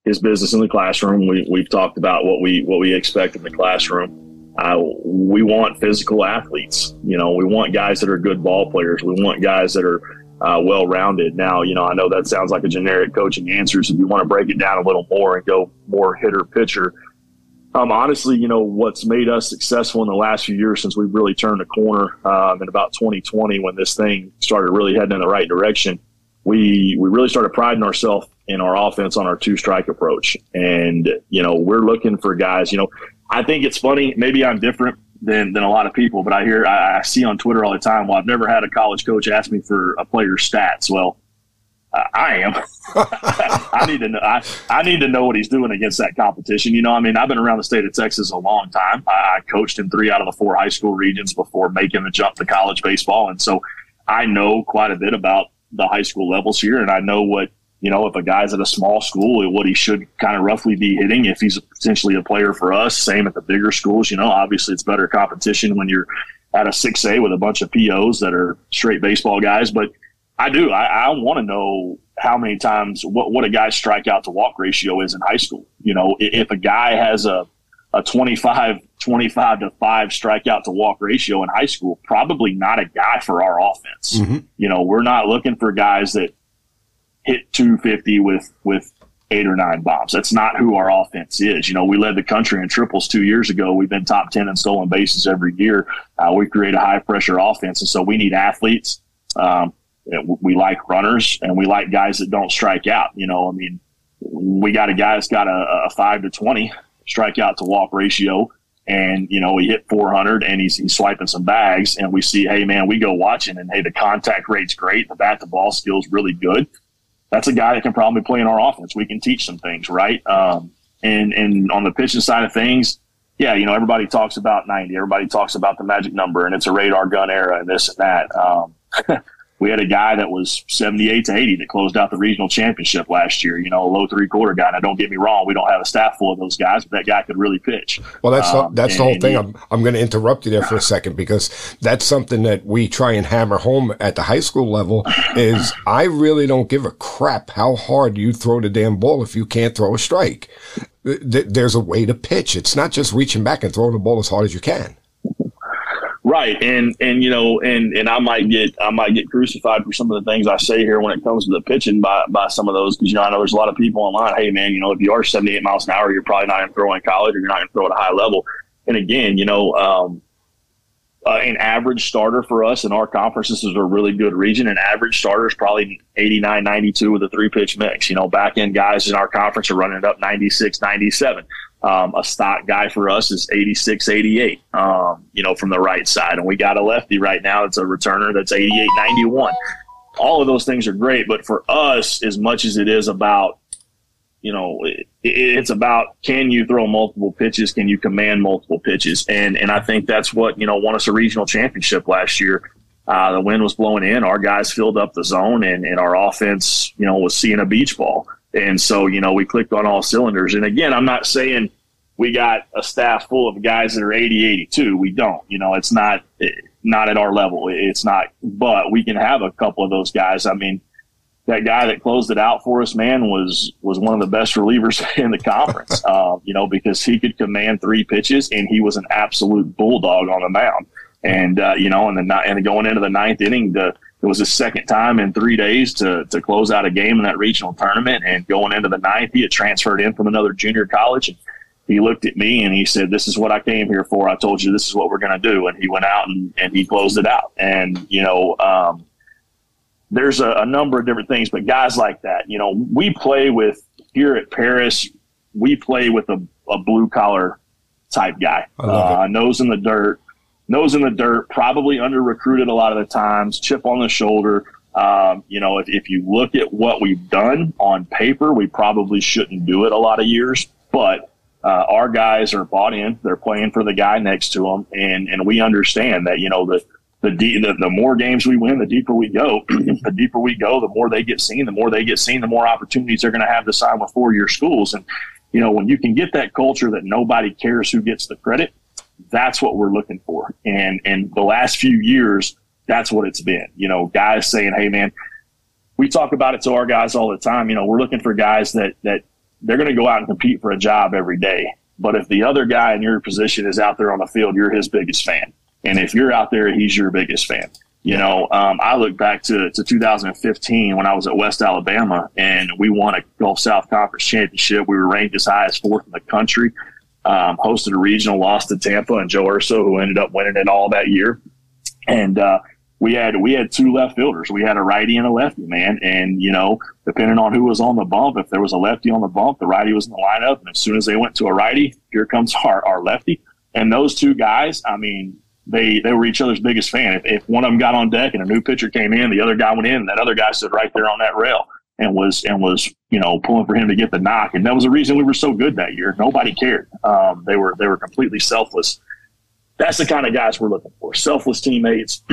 his business in the classroom. We we've talked about what we what we expect in the classroom. Uh, we want physical athletes. You know, we want guys that are good ball players. We want guys that are uh, well rounded. Now, you know, I know that sounds like a generic coaching answer. So if you want to break it down a little more and go more hitter pitcher, um, honestly, you know, what's made us successful in the last few years since we've really turned the corner um, in about 2020 when this thing started really heading in the right direction, we we really started priding ourselves in our offense on our two strike approach. And, you know, we're looking for guys, you know, I think it's funny. Maybe I'm different than, than a lot of people, but I hear, I, I see on Twitter all the time, well, I've never had a college coach ask me for a player's stats. Well, uh, I am. *laughs* I need to know. I, I need to know what he's doing against that competition. You know, I mean, I've been around the state of Texas a long time. I, I coached in three out of the four high school regions before making the jump to college baseball, and so I know quite a bit about the high school levels here, and I know what you know, if a guy's at a small school, what he should kind of roughly be hitting if he's potentially a player for us. Same at the bigger schools. You know, obviously it's better competition when you're at a 6A with a bunch of POs that are straight baseball guys. But I do. I, I want to know how many times what, what a guy's strikeout to walk ratio is in high school. You know, if a guy has a, a 25, 25 to 5 strikeout to walk ratio in high school, probably not a guy for our offense. Mm-hmm. You know, we're not looking for guys that hit 250 with with eight or nine bombs. That's not who our offense is. You know, we led the country in triples two years ago. We've been top 10 in stolen bases every year. Uh, we create a high pressure offense. And so we need athletes. Um, we like runners and we like guys that don't strike out. You know, I mean, we got a guy that's got a, a five to 20 strikeout to walk ratio. And, you know, he hit 400 and he's, he's swiping some bags. And we see, hey, man, we go watching and, hey, the contact rate's great. The bat to ball skill's really good that's a guy that can probably play in our offense. We can teach some things, right? Um, and and on the pitching side of things, yeah, you know, everybody talks about 90. Everybody talks about the magic number, and it's a radar gun era and this and that. Um, *laughs* we had a guy that was 78 to 80 that closed out the regional championship last year, you know, a low three quarter guy. Now, don't get me wrong, we don't have a staff full of those guys, but that guy could really pitch. Well, that's, um, the, that's and, the whole thing. He, I'm, I'm going to interrupt you there for a second because that's something that we try and hammer home at the high school level is *laughs* I really don't give a crap how hard you throw the damn ball if you can't throw a strike. There's a way to pitch. It's not just reaching back and throwing the ball as hard as you can. Right, and and you know, and and I might get I might get crucified for some of the things I say here when it comes to the pitching by by some of those because you know I know there's a lot of people online. Hey man, you know if you are 78 miles an hour, you're probably not going to throw in college or you're not going to throw at a high level. And again, you know, um, uh, an average starter for us in our conference, this is a really good region. An average starter is probably 89, 92 with a three pitch mix. You know, back end guys in our conference are running it up 96, 97. Um, a stock guy for us is 86, 88, um, you know, from the right side. And we got a lefty right now that's a returner that's 88, 91. All of those things are great. But for us, as much as it is about, you know, it, it's about can you throw multiple pitches? Can you command multiple pitches? And, and I think that's what, you know, won us a regional championship last year. Uh, the wind was blowing in. Our guys filled up the zone and, and our offense, you know, was seeing a beach ball. And so, you know, we clicked on all cylinders. And again, I'm not saying we got a staff full of guys that are 80, 82. We don't, you know, it's not, not at our level. It's not, but we can have a couple of those guys. I mean, that guy that closed it out for us, man, was, was one of the best relievers *laughs* in the conference, *laughs* uh, you know, because he could command three pitches and he was an absolute bulldog on the mound. And, uh, you know, and then, and going into the ninth inning, the, it was his second time in three days to, to close out a game in that regional tournament. And going into the ninth, he had transferred in from another junior college. And he looked at me and he said, This is what I came here for. I told you this is what we're going to do. And he went out and, and he closed it out. And, you know, um, there's a, a number of different things, but guys like that, you know, we play with here at Paris, we play with a, a blue collar type guy, uh, nose in the dirt nose in the dirt, probably under recruited a lot of the times, chip on the shoulder. Um, you know, if, if you look at what we've done on paper, we probably shouldn't do it a lot of years, but uh, our guys are bought in. They're playing for the guy next to them, and and we understand that you know the the, the, the more games we win, the deeper we go. *clears throat* the deeper we go, the more they get seen. The more they get seen, the more opportunities they're going to have to sign with four year schools. And you know, when you can get that culture that nobody cares who gets the credit, that's what we're looking for. And and the last few years, that's what it's been. You know, guys saying, "Hey, man." We talk about it to our guys all the time. You know, we're looking for guys that that they're going to go out and compete for a job every day. But if the other guy in your position is out there on the field, you're his biggest fan. And if you're out there, he's your biggest fan. You know, um, I look back to, to 2015 when I was at West Alabama and we won a Gulf South Conference championship. We were ranked as high as fourth in the country um, hosted a regional, lost to Tampa and Joe Urso, who ended up winning it all that year. And uh, we had we had two left fielders. We had a righty and a lefty, man. And you know, depending on who was on the bump, if there was a lefty on the bump, the righty was in the lineup. And as soon as they went to a righty, here comes *laughs* our, our lefty. And those two guys, I mean, they they were each other's biggest fan. If, if one of them got on deck and a new pitcher came in, the other guy went in, and that other guy stood right there on that rail and was and was you know pulling for him to get the knock, and that was the reason we were so good that year. Nobody cared. Um, they were they were completely selfless. That's the kind of guys we're looking for: selfless teammates *clears throat*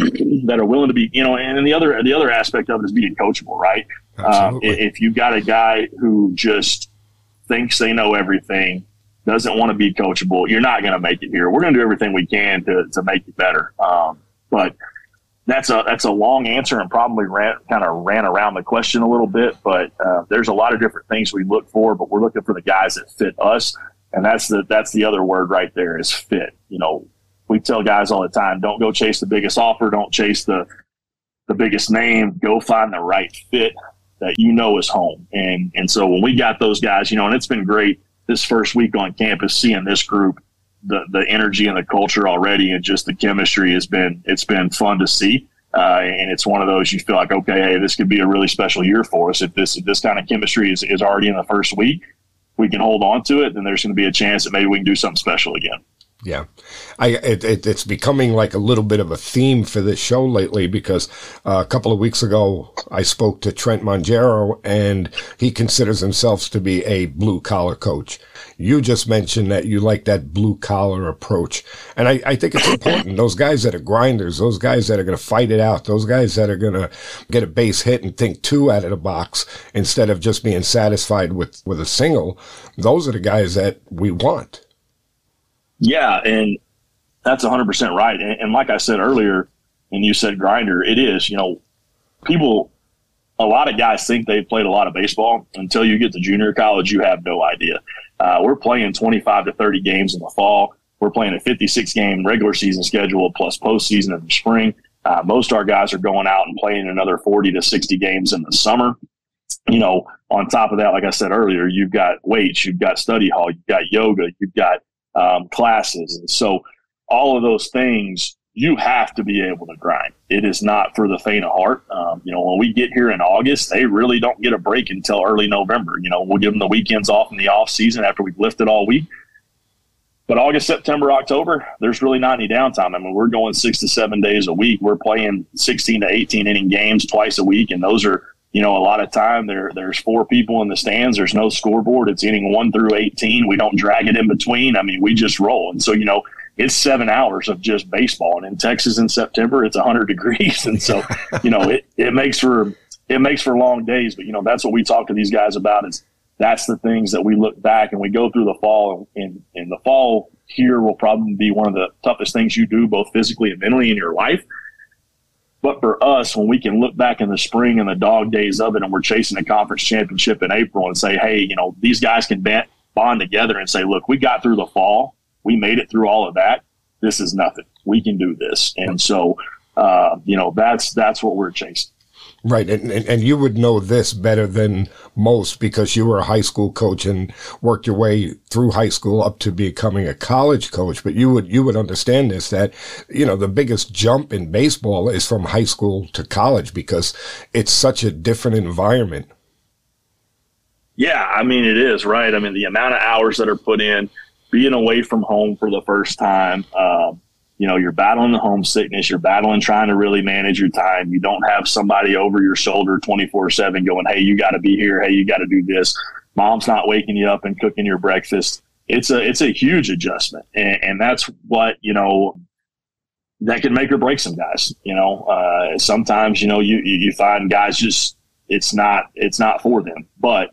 that are willing to be, you know. And the other the other aspect of it is being coachable, right? Um, if you got a guy who just thinks they know everything, doesn't want to be coachable, you're not going to make it here. We're going to do everything we can to to make it better. Um, but that's a that's a long answer and probably ran, kind of ran around the question a little bit. But uh, there's a lot of different things we look for, but we're looking for the guys that fit us, and that's the that's the other word right there is fit. You know, we tell guys all the time, don't go chase the biggest offer, don't chase the the biggest name, go find the right fit that you know is home. And and so when we got those guys, you know, and it's been great this first week on campus seeing this group the the energy and the culture already, and just the chemistry has been it's been fun to see. Uh, and it's one of those you feel like, okay, hey, this could be a really special year for us. If this if this kind of chemistry is, is already in the first week, we can hold on to it, then there's going to be a chance that maybe we can do something special again. Yeah, I it, it, it's becoming like a little bit of a theme for this show lately because uh, a couple of weeks ago I spoke to Trent Mongero and he considers himself to be a blue collar coach. You just mentioned that you like that blue collar approach, and I, I think it's *coughs* important. those guys that are grinders, those guys that are going to fight it out, those guys that are going to get a base hit and think two out of the box instead of just being satisfied with with a single. Those are the guys that we want. Yeah, and that's 100% right. And, and, like I said earlier, and you said grinder, it is, you know, people, a lot of guys think they've played a lot of baseball. Until you get to junior college, you have no idea. Uh, we're playing 25 to 30 games in the fall. We're playing a 56 game regular season schedule plus postseason in the spring. Uh, most of our guys are going out and playing another 40 to 60 games in the summer. You know, on top of that, like I said earlier, you've got weights, you've got study hall, you've got yoga, you've got um, classes. And so all of those things, you have to be able to grind. It is not for the faint of heart. Um, you know, when we get here in August, they really don't get a break until early November. You know, we'll give them the weekends off in the off season after we've lifted all week. But August, September, October, there's really not any downtime. I mean, we're going six to seven days a week. We're playing 16 to 18 inning games twice a week, and those are you know, a lot of time there there's four people in the stands. There's no scoreboard. It's inning one through eighteen. We don't drag it in between. I mean, we just roll. And so, you know, it's seven hours of just baseball. And in Texas in September, it's hundred *laughs* degrees. And so, you know, it, it makes for it makes for long days. But you know, that's what we talk to these guys about is that's the things that we look back and we go through the fall and in the fall here will probably be one of the toughest things you do both physically and mentally in your life but for us, when we can look back in the spring and the dog days of it, and we're chasing a conference championship in April and say, hey, you know, these guys can bond together and say, look, we got through the fall. We made it through all of that. This is nothing. We can do this. And so, uh, you know, that's that's what we're chasing. Right. And, and, and, you would know this better than most because you were a high school coach and worked your way through high school up to becoming a college coach. But you would, you would understand this that, you know, the biggest jump in baseball is from high school to college because it's such a different environment. Yeah. I mean, it is, right? I mean, the amount of hours that are put in, being away from home for the first time, um, you know, you're battling the homesickness, you're battling trying to really manage your time. You don't have somebody over your shoulder 24 7 going, Hey, you got to be here. Hey, you got to do this. Mom's not waking you up and cooking your breakfast. It's a, it's a huge adjustment. And, and that's what, you know, that can make or break some guys. You know, uh, sometimes, you know, you, you find guys just, it's not, it's not for them, but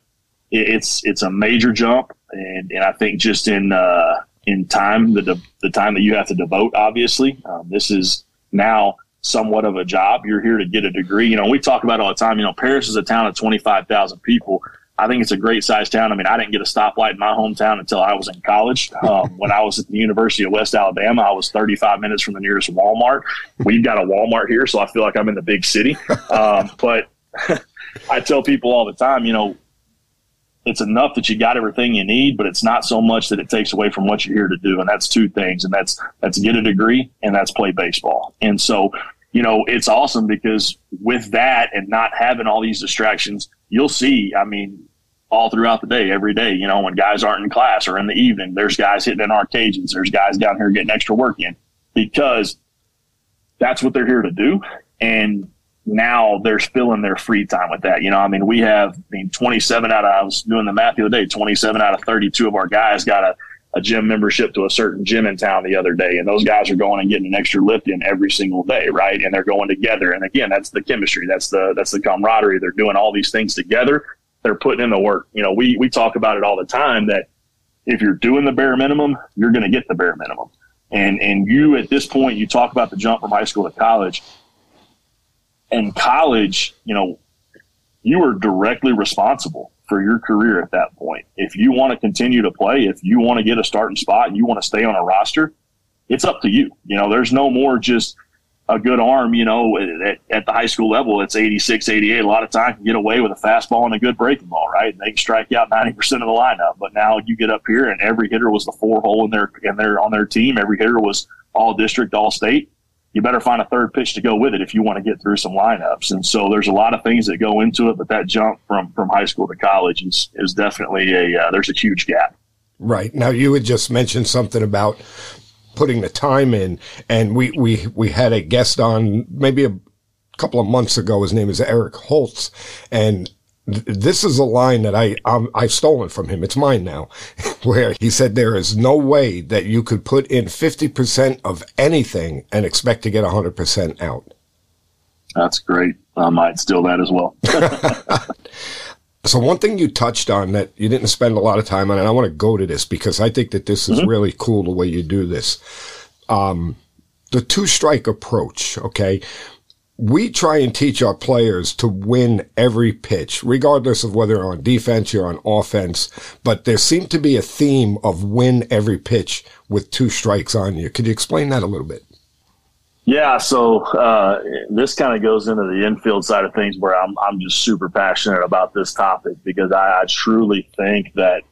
it's, it's a major jump. And, and I think just in, uh, in time, the the time that you have to devote. Obviously, um, this is now somewhat of a job. You're here to get a degree. You know, we talk about all the time. You know, Paris is a town of 25,000 people. I think it's a great sized town. I mean, I didn't get a stoplight in my hometown until I was in college. Um, when I was at the University of West Alabama, I was 35 minutes from the nearest Walmart. We've got a Walmart here, so I feel like I'm in the big city. Um, but *laughs* I tell people all the time, you know, it's enough that you got everything you need, but it's not so much that it takes away from what you're here to do. And that's two things. And that's, that's get a degree and that's play baseball. And so, you know, it's awesome because with that and not having all these distractions, you'll see, I mean, all throughout the day, every day, you know, when guys aren't in class or in the evening, there's guys hitting in arcades. There's guys down here getting extra work in because that's what they're here to do. And now they're filling their free time with that. You know, I mean, we have, I mean, 27 out of, I was doing the math the other day, 27 out of 32 of our guys got a, a gym membership to a certain gym in town the other day. And those guys are going and getting an extra lift in every single day, right? And they're going together. And again, that's the chemistry. That's the, that's the camaraderie. They're doing all these things together. They're putting in the work. You know, we, we talk about it all the time that if you're doing the bare minimum, you're going to get the bare minimum. And, and you at this point, you talk about the jump from high school to college in college, you know, you are directly responsible for your career at that point. If you want to continue to play, if you want to get a starting spot and you want to stay on a roster, it's up to you. You know, there's no more just a good arm, you know, at, at the high school level, it's 86, 88. A lot of times can get away with a fastball and a good breaking ball, right? And they can strike out 90% of the lineup. But now you get up here and every hitter was the four hole in their, in their, on their team. Every hitter was all district, all state you better find a third pitch to go with it if you want to get through some lineups. And so there's a lot of things that go into it, but that jump from from high school to college is is definitely a uh, there's a huge gap. Right now, you had just mentioned something about putting the time in. And we, we, we had a guest on maybe a couple of months ago. His name is Eric Holtz. And this is a line that I um, I've stolen from him. It's mine now, *laughs* where he said there is no way that you could put in fifty percent of anything and expect to get hundred percent out. That's great. I might steal that as well. *laughs* so one thing you touched on that you didn't spend a lot of time on, and I want to go to this because I think that this is mm-hmm. really cool the way you do this. Um, the two strike approach. Okay we try and teach our players to win every pitch, regardless of whether on defense or on offense. But there seemed to be a theme of win every pitch with two strikes on you. Could you explain that a little bit? Yeah, so uh, this kind of goes into the infield side of things where I'm, I'm just super passionate about this topic because I, I truly think that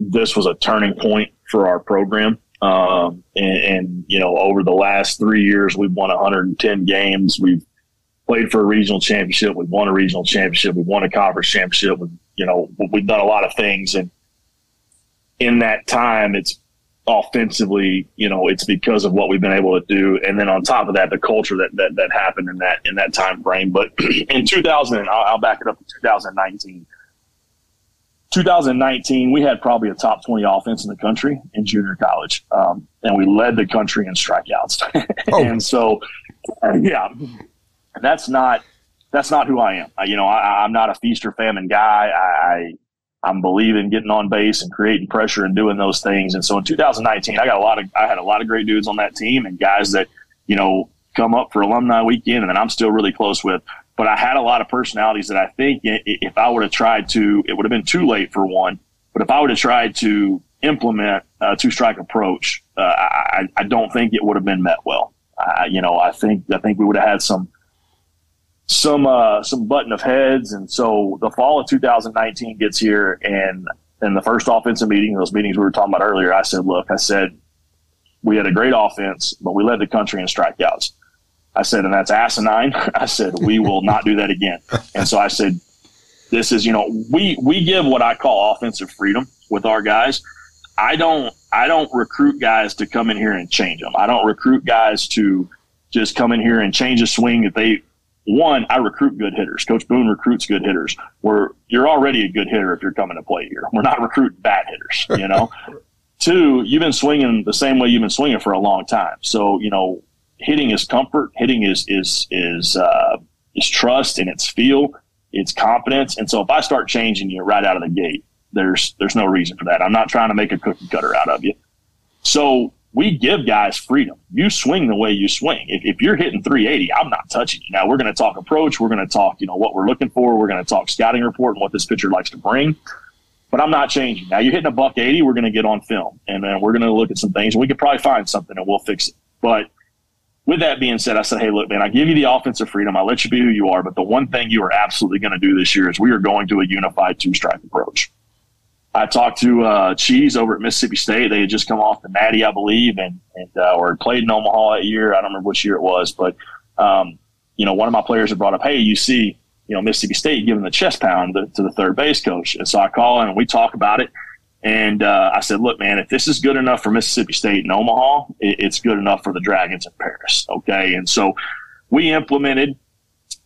this was a turning point for our program. Um, and, and, you know, over the last three years, we've won 110 games. We've played for a regional championship. We've won a regional championship. We've won a conference championship. You know, we've done a lot of things. And in that time, it's offensively, you know, it's because of what we've been able to do. And then on top of that, the culture that, that, that happened in that, in that time frame. But *clears throat* in 2000, I'll, I'll back it up to 2019 2019, we had probably a top 20 offense in the country in junior college. Um, and we led the country in strikeouts. *laughs* oh. and so, uh, yeah, that's not, that's not who I am. I, you know, I, am not a feast or famine guy. I, I, am believing getting on base and creating pressure and doing those things. And so in 2019, I got a lot of, I had a lot of great dudes on that team and guys that, you know, come up for alumni weekend and I'm still really close with but I had a lot of personalities that I think if I would have tried to, it would have been too late for one. But if I would have tried to implement a two strike approach, uh, I, I, don't think it would have been met well. Uh, you know, I think I think we would have had some some uh, some button of heads, and so the fall of 2019 gets here, and in the first offensive meeting, those meetings we were talking about earlier, I said, look, I said we had a great offense, but we led the country in strikeouts. I said, and that's asinine. *laughs* I said, we will not do that again. And so I said, this is, you know, we, we give what I call offensive freedom with our guys. I don't, I don't recruit guys to come in here and change them. I don't recruit guys to just come in here and change a swing that they, one, I recruit good hitters. Coach Boone recruits good hitters. Where you're already a good hitter if you're coming to play here. We're not recruiting bad hitters, you know. *laughs* Two, you've been swinging the same way you've been swinging for a long time. So, you know, hitting is comfort. Hitting is is is uh, is trust and it's feel. It's confidence. And so if I start changing you right out of the gate, there's there's no reason for that. I'm not trying to make a cookie cutter out of you. So we give guys freedom. You swing the way you swing. If, if you're hitting 380, I'm not touching you. Now we're going to talk approach. We're going to talk, you know, what we're looking for. We're going to talk scouting report and what this pitcher likes to bring. But I'm not changing. Now you're hitting a buck 80. We're going to get on film and then we're going to look at some things. We could probably find something and we'll fix it. But with that being said, I said, hey, look, man, I give you the offensive freedom. I let you be who you are. But the one thing you are absolutely going to do this year is we are going to a unified two strike approach. I talked to uh, Cheese over at Mississippi State. They had just come off the Natty, I believe, and, and uh, or played in Omaha that year. I don't remember which year it was, but um, you know, one of my players had brought up, hey, you see, you know, Mississippi State giving the chest pound to, to the third base coach, and so I call in and we talk about it. And uh, I said, look, man, if this is good enough for Mississippi State and Omaha, it, it's good enough for the Dragons in Paris. Okay. And so we implemented,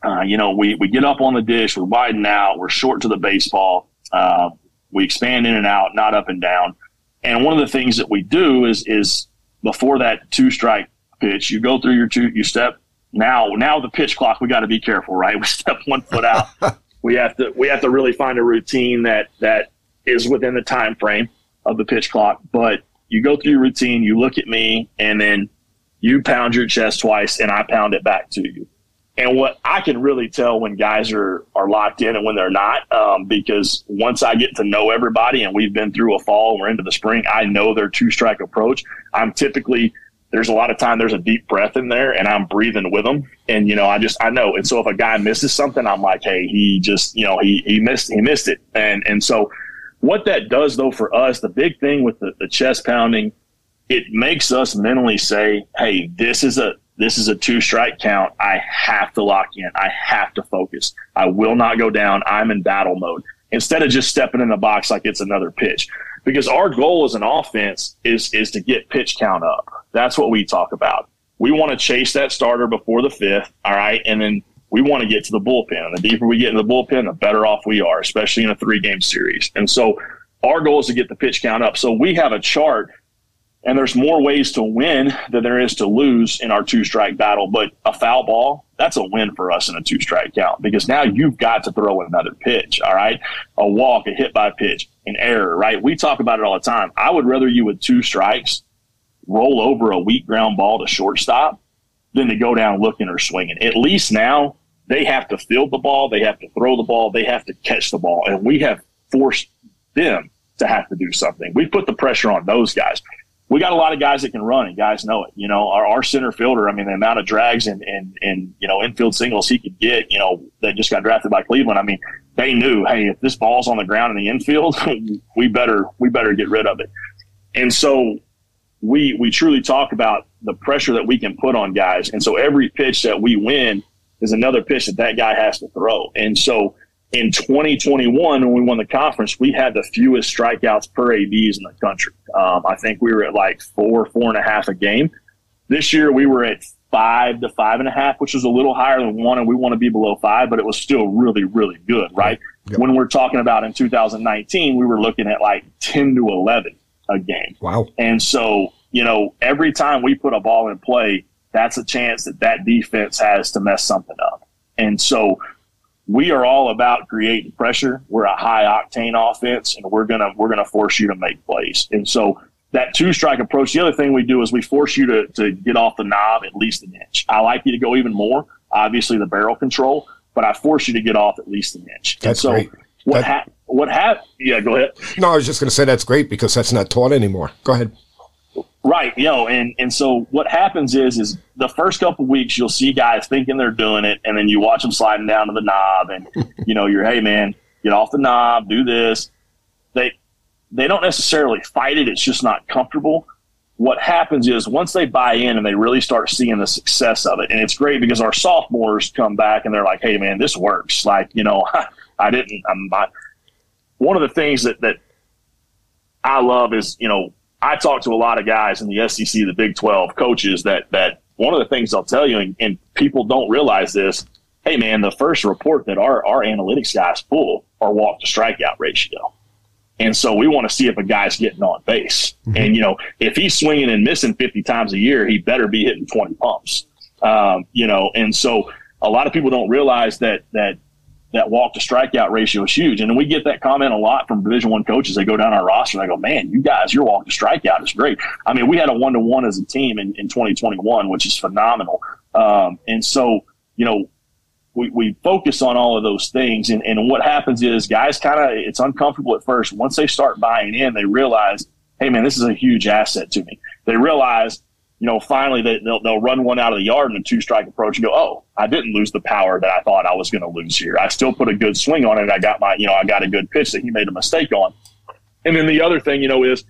uh, you know, we, we get up on the dish, we widen out, we're short to the baseball, uh, we expand in and out, not up and down. And one of the things that we do is, is before that two strike pitch, you go through your two, you step now, now the pitch clock, we got to be careful, right? *laughs* We step one foot out. *laughs* we have to, we have to really find a routine that, that is within the time frame of the pitch clock. But you go through your routine, you look at me, and then you pound your chest twice, and I pound it back to you. And what I can really tell when guys are are locked in and when they're not, um, because once I get to know everybody and we've been through a fall we're into the spring, I know their two strike approach. I'm typically there's a lot of time there's a deep breath in there and I'm breathing with them. And, you know, I just, I know. And so if a guy misses something, I'm like, Hey, he just, you know, he, he missed, he missed it. And, and so what that does, though, for us, the big thing with the, the chest pounding, it makes us mentally say, "Hey, this is a this is a two strike count. I have to lock in. I have to focus. I will not go down. I'm in battle mode." Instead of just stepping in the box like it's another pitch. because our goal as an offense is is to get pitch count up. That's what we talk about. We want to chase that starter before the fifth, all right, and then we want to get to the bullpen. And the deeper we get in the bullpen, the better off we are, especially in a three game series. And so our goal is to get the pitch count up. So we have a chart and there's more ways to win than there is to lose in our two strike battle. But a foul ball, that's a win for us in a two strike count because now you've got to throw another pitch. All right. A walk, a hit by pitch, an error, right? We talk about it all the time. I would rather you with two strikes roll over a weak ground ball to shortstop than to go down looking or swinging. At least now they have to field the ball, they have to throw the ball, they have to catch the ball. And we have forced them to have to do something. We put the pressure on those guys we got a lot of guys that can run, and guys know it. You know, our, our center fielder. I mean, the amount of drags and, and and you know infield singles he could get. You know, that just got drafted by Cleveland. I mean, they knew, hey, if this ball's on the ground in the infield, *laughs* we better we better get rid of it. And so we we truly talk about the pressure that we can put on guys. And so every pitch that we win is another pitch that that guy has to throw. And so in 2021, when we won the conference, we had the fewest strikeouts per ABs in the country. Um, I think we were at like four, four and a half a game. This year, we were at five to five and a half, which was a little higher than one, and we want to be below five, but it was still really, really good, right? Yep. When we're talking about in 2019, we were looking at like 10 to 11 a game. Wow. And so, you know, every time we put a ball in play, that's a chance that that defense has to mess something up. And so we are all about creating pressure. We're a high octane offense, and we're gonna we're gonna force you to make plays. And so that two strike approach. The other thing we do is we force you to to get off the knob at least an inch. I like you to go even more. Obviously, the barrel control, but I force you to get off at least an inch. That's so great. What that, what happened? Yeah, go ahead. No, I was just going to say that's great because that's not taught anymore. Go ahead. Right, yo, know, and and so what happens is is the first couple weeks you'll see guys thinking they're doing it, and then you watch them sliding down to the knob, and *laughs* you know you're hey man, get off the knob, do this. They they don't necessarily fight it; it's just not comfortable. What happens is once they buy in and they really start seeing the success of it, and it's great because our sophomores come back and they're like, hey man, this works. Like you know, *laughs* I didn't. I'm not. One of the things that that I love is you know I talk to a lot of guys in the SEC, the Big 12 coaches that, that one of the things they'll tell you, and, and people don't realize this, hey man, the first report that our, our analytics guys pull are walk to strikeout ratio. And so we want to see if a guy's getting on base. Mm-hmm. And, you know, if he's swinging and missing 50 times a year, he better be hitting 20 pumps. Um, you know, and so a lot of people don't realize that, that that walk to strikeout ratio is huge. And we get that comment a lot from Division One coaches. They go down our roster and they go, "Man, you guys, your walk to strikeout is great." I mean, we had a one to one as a team in, in 2021, which is phenomenal. Um, and so, you know, we, we focus on all of those things. And, and what happens is guys kind of, it's uncomfortable at first. Once they start buying in, they realize, hey, man, this is a huge asset to me. They realize you know, finally they, will they'll run one out of the yard in a two strike approach and go, oh, I didn't lose the power that I thought I was going to lose here. I still put a good swing on it. I got my, you know, I got a good pitch that he made a mistake on. And then the other thing, you know, is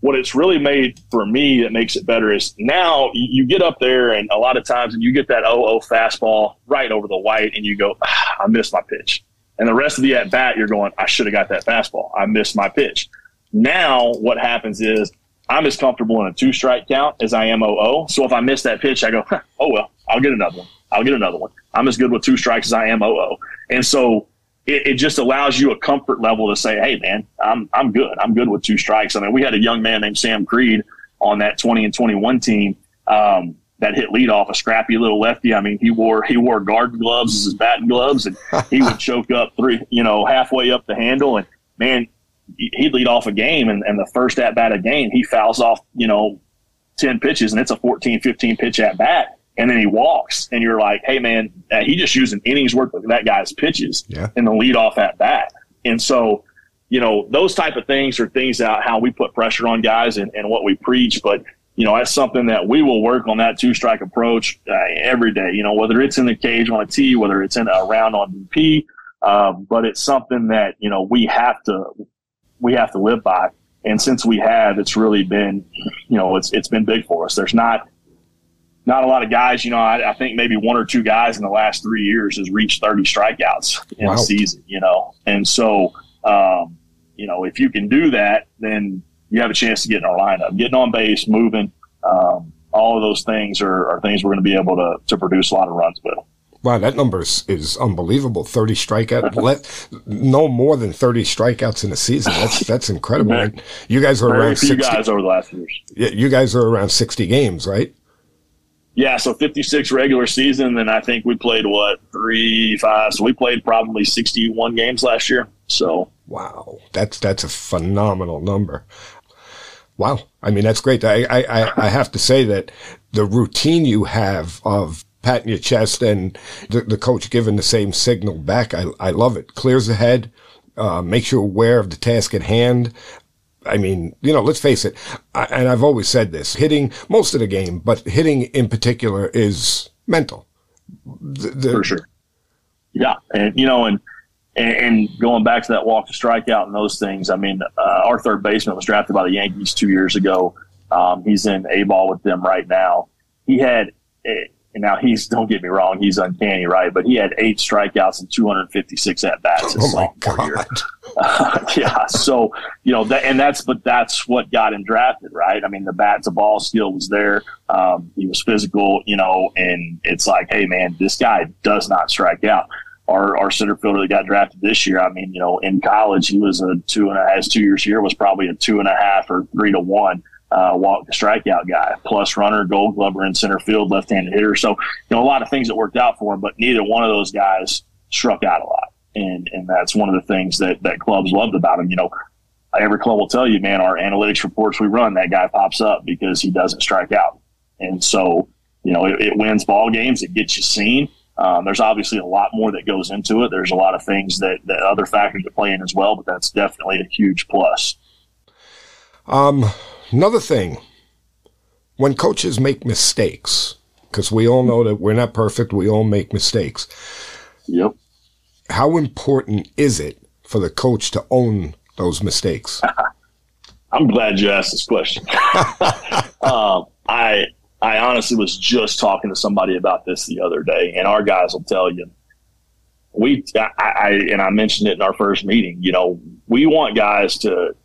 what it's really made for me that makes it better is now you get up there and a lot of times and you get that 0 fastball right over the white and you go, ah, I missed my pitch. And the rest of the at bat, you're going, I should have got that fastball. I missed my pitch. Now what happens is I'm as comfortable in a two strike count as I am 0 So if I miss that pitch, I go, huh, oh, well, I'll get another one. I'll get another one. I'm as good with two strikes as I am 0 And so it, it, just allows you a comfort level to say, hey, man, I'm, I'm good. I'm good with two strikes. I mean, we had a young man named Sam Creed on that 20 and 21 team um, that hit lead off a scrappy little lefty. I mean, he wore he wore garden gloves as his batting gloves, and he would *laughs* choke up three, you know, halfway up the handle. And man, he'd lead off a game and, and the first at bat of game, he fouls off, you know, 10 pitches and it's a 14, 15 pitch at bat. And then he walks and you're like, Hey man, uh, he just used an innings worth of that guy's pitches yeah. in the lead off at bat. And so, you know, those type of things are things out how we put pressure on guys and, and what we preach. But, you know, that's something that we will work on that two strike approach uh, every day, you know, whether it's in the cage on a tee, whether it's in a round on BP, uh, but it's something that, you know, we have to, we have to live by. And since we have, it's really been, you know, it's it's been big for us. There's not not a lot of guys. You know, I, I think maybe one or two guys in the last three years has reached 30 strikeouts in wow. a season. You know, and so um, you know, if you can do that, then you have a chance to get in our lineup, getting on base, moving. Um, all of those things are, are things we're going to be able to, to produce a lot of runs with. Wow, that number is, is unbelievable. Thirty strikeouts, *laughs* let no more than thirty strikeouts in a season. That's that's incredible. And you guys are around few 60, guys over the last years. Yeah, you guys are around sixty games, right? Yeah, so 56 regular season, and I think we played what three, five. So we played probably 61 games last year. So Wow, that's that's a phenomenal number. Wow, I mean that's great. I I, I have to say that the routine you have of patting your chest and the, the coach giving the same signal back, I I love it. Clears the head, uh, makes you aware of the task at hand. I mean, you know, let's face it, I, and I've always said this: hitting most of the game, but hitting in particular is mental. The, the, for sure, yeah, and you know, and and, going back to that walk to strikeout and those things. I mean, uh, our third baseman was drafted by the Yankees two years ago. Um, he's in A ball with them right now. He had, eh, and now he's don't get me wrong, he's uncanny, right? But he had eight strikeouts and 256 at bats. Oh my god! *laughs* yeah, so you know that, and that's but that's what got him drafted, right? I mean, the bat to ball skill was there. Um, he was physical, you know, and it's like, hey, man, this guy does not strike out. Our our center fielder that got drafted this year, I mean, you know, in college he was a two and a half. His two years here was probably a two and a half or three to one. Uh, walk strikeout guy, plus runner, gold glover in center field, left handed hitter. So, you know, a lot of things that worked out for him, but neither one of those guys struck out a lot and and that's one of the things that that clubs loved about him. You know, every club will tell you, man, our analytics reports we run, that guy pops up because he doesn't strike out, and so you know it, it wins ball games, it gets you seen. Um, there's obviously a lot more that goes into it. There's a lot of things that, that other factors that play in as well, but that's definitely a huge plus. Um, another thing, when coaches make mistakes, because we all know that we're not perfect, we all make mistakes. Yep how important is it for the coach to own those mistakes? *laughs* I'm glad you asked this question. *laughs* um, I I honestly was just talking to somebody about this the other day, and our guys will tell you. We I, I and I mentioned it in our first meeting. You know, we want guys to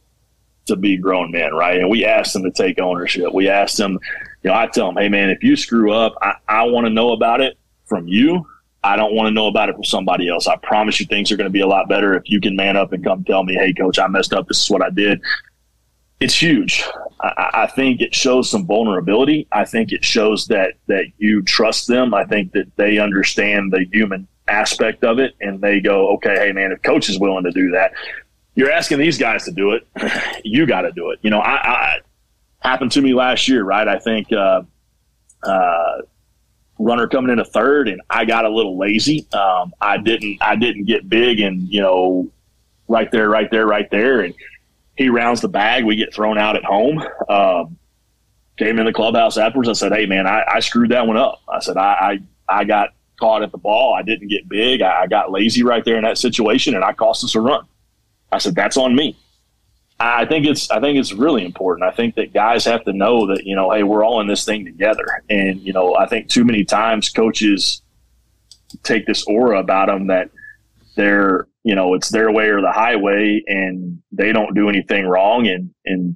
to be grown men, right? And we ask them to take ownership. We ask them, you know, I tell them, hey man, if you screw up, I, I want to know about it from you I don't want to know about it from somebody else. I promise you things are going to be a lot better if you can man up and come tell me, hey, coach, I messed up. This is what I did. It's huge. I, I think it shows some vulnerability. I think it shows that that you trust them. I think that they understand the human aspect of it, and they go, okay, hey man, if coach is willing to do that, you're asking these guys to do it. *clears throat* you got to do it. You know, I, I happened to me last year, right? I think. Uh, uh, runner coming in a third, and I got a little lazy. Um, I didn't I didn't get big and you know right there, right there, right there, and he rounds the bag. We get thrown out at home. Um, came in the clubhouse afterwards. I said, "Hey man, I, I screwed that one up." I said, I, I, I got caught at the ball. I didn't get big. I, I got lazy right there in that situation, and I cost us a run." I said, "That's on me." I think it's I think it's really important. I think that guys have to know that you know, hey, we're all in this thing together. And you know, I think too many times coaches take this aura about them that they're you know it's their way or the highway, and they don't do anything wrong. And and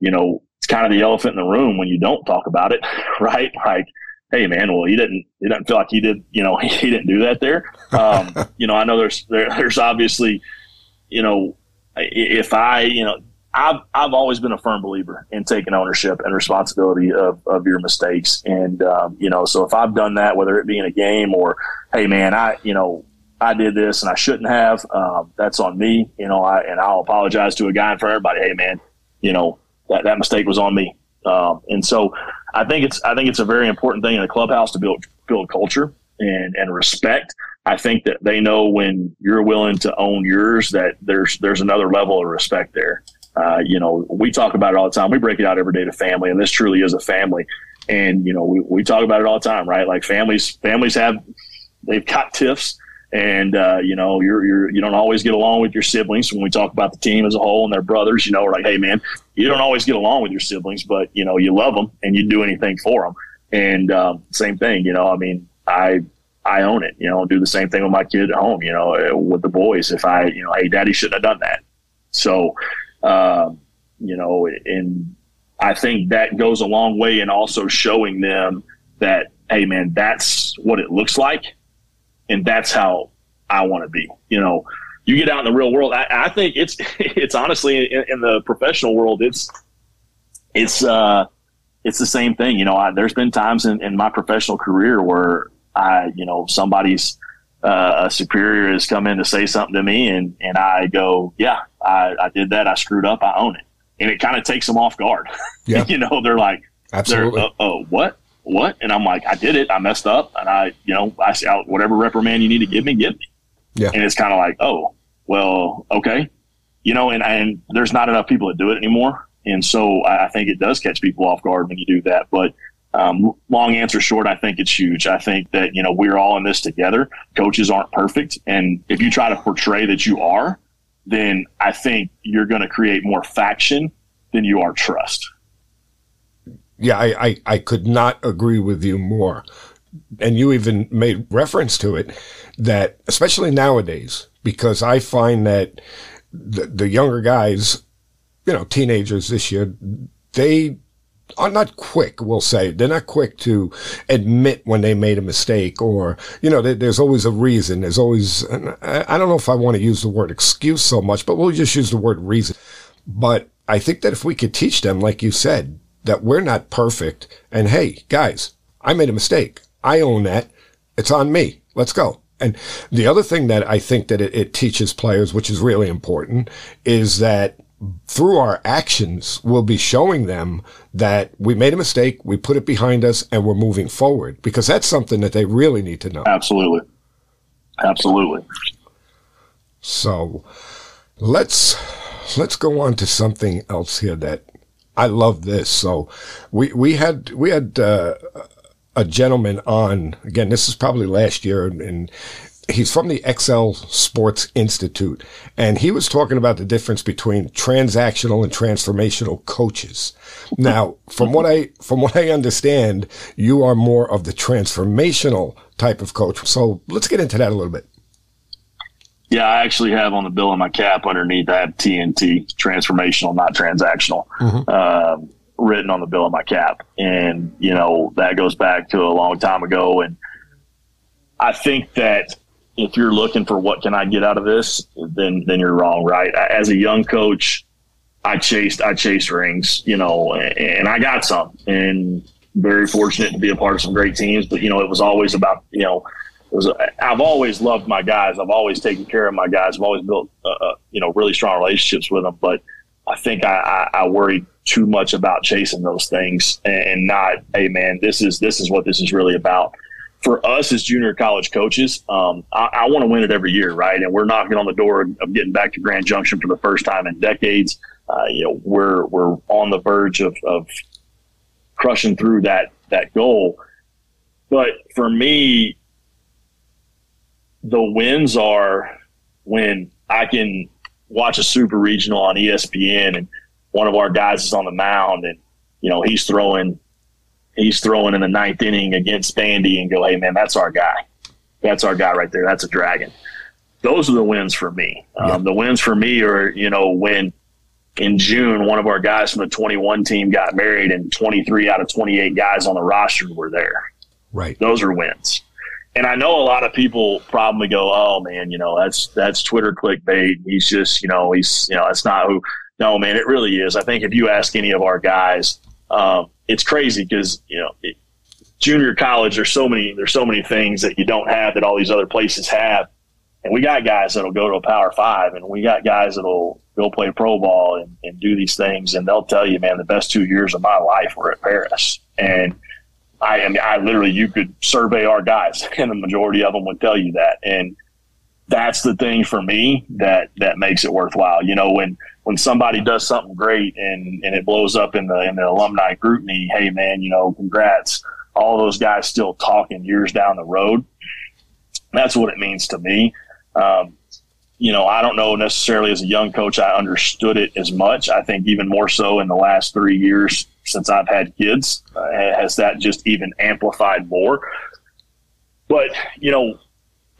you know, it's kind of the elephant in the room when you don't talk about it, *laughs* right? Like, hey, man, well, he didn't. He doesn't feel like he did. You know, *laughs* he didn't do that there. Um, *laughs* you know, I know there's there, there's obviously you know if I, you know, I've I've always been a firm believer in taking ownership and responsibility of, of your mistakes, and um, you know, so if I've done that, whether it be in a game or, hey man, I you know I did this and I shouldn't have, um, that's on me, you know, I and I'll apologize to a guy in front of everybody. Hey man, you know that that mistake was on me, um, and so I think it's I think it's a very important thing in the clubhouse to build build culture and and respect. I think that they know when you're willing to own yours that there's there's another level of respect there. Uh, you know, we talk about it all the time. We break it out every day to family, and this truly is a family. And you know, we, we talk about it all the time, right? Like families families have they've got tiffs, and uh, you know, you're you're you don't always get along with your siblings. When we talk about the team as a whole and their brothers, you know, we're like, hey man, you don't always get along with your siblings, but you know, you love them and you do anything for them. And um, same thing, you know, I mean, I I own it. You know, do the same thing with my kid at home. You know, uh, with the boys. If I, you know, hey, daddy shouldn't have done that. So, uh, you know, and I think that goes a long way in also showing them that, hey, man, that's what it looks like. And that's how I want to be. You know, you get out in the real world. I, I think it's, *laughs* it's honestly in, in, the professional world, it's, it's, uh, it's the same thing. You know, I, there's been times in, in my professional career where I, you know, somebody's, uh, a superior has come in to say something to me and, and I go, yeah, I, I did that. I screwed up. I own it and it kind of takes them off guard. *laughs* Yeah. you know, they're like, absolutely. They're, oh, what? What? And I'm like, I did it. I messed up. And I, you know, I say, whatever reprimand you need to give me, give me. Yeah. And it's kind of like, oh, well, okay. You know, and, and there's not enough people that do it anymore. And so I think it does catch people off guard when you do that. But um, long answer short, I think it's huge. I think that, you know, we're all in this together. Coaches aren't perfect. And if you try to portray that you are, then I think you're going to create more faction than you are trust. Yeah, I, I, I could not agree with you more. And you even made reference to it that, especially nowadays, because I find that the, the younger guys, you know, teenagers this year, they are not quick, we'll say. They're not quick to admit when they made a mistake or, you know, there's always a reason. There's always, I don't know if I want to use the word excuse so much, but we'll just use the word reason. But I think that if we could teach them, like you said, that we're not perfect and hey, guys, I made a mistake. I own that. It's on me. Let's go. And the other thing that I think that it, it teaches players, which is really important, is that through our actions, we'll be showing them that we made a mistake, we put it behind us, and we're moving forward because that's something that they really need to know. Absolutely. Absolutely. So let's let's go on to something else here that I love this. So we we had we had uh, a gentleman on again. This is probably last year, and he's from the Excel Sports Institute, and he was talking about the difference between transactional and transformational coaches. Now, from what I from what I understand, you are more of the transformational type of coach. So let's get into that a little bit. Yeah, I actually have on the bill of my cap underneath. I have TNT, transformational, not transactional, mm-hmm. uh, written on the bill of my cap, and you know that goes back to a long time ago, and I think that if you're looking for what can I get out of this, then then you're wrong, right? As a young coach, I chased I chased rings, you know, and I got some, and very fortunate to be a part of some great teams. But you know, it was always about you know, it was I've always loved my guys. I've always taken care of my guys. I've always built uh, uh you know really strong relationships with them. But I think I, I, I worry too much about chasing those things and not, hey man, this is this is what this is really about for us as junior college coaches, um, I, I want to win it every year, right? And we're knocking on the door of getting back to Grand Junction for the first time in decades. Uh, you know, we're we're on the verge of, of crushing through that that goal. But for me, the wins are when I can watch a super regional on ESPN and one of our guys is on the mound and you know he's throwing he's throwing in the ninth inning against Vandy and go, hey, man, that's our guy. That's our guy right there. That's a dragon. Those are the wins for me. Um, The wins for me are, you know, when in June, one of our guys from the 21 team got married and 23 out of 28 guys on the roster were there. Right. Those are wins. And I know a lot of people probably go, "Oh man, you know that's that's Twitter clickbait. He's just, you know, he's, you know, that's not who." No, man, it really is. I think if you ask any of our guys, um, it's crazy because you know it, junior college there's so many there's so many things that you don't have that all these other places have. And we got guys that'll go to a power five and we got guys that'll go play pro ball and, and do these things and they'll tell you man the best two years of my life were at paris. And i I mean i literally you could survey our guys *laughs* and the majority of them would tell you that. And that's the thing for me that that makes it worthwhile you know when when somebody does something great and, and it blows up in the in the alumni GroupMe, hey man, you know, congrats. All those guys still talking years down the road. That's what it means to me. Um, you know, I don't know necessarily as a young coach, I understood it as much. I think even more so in the last three years since I've had kids, uh, has that just even amplified more. But, you know,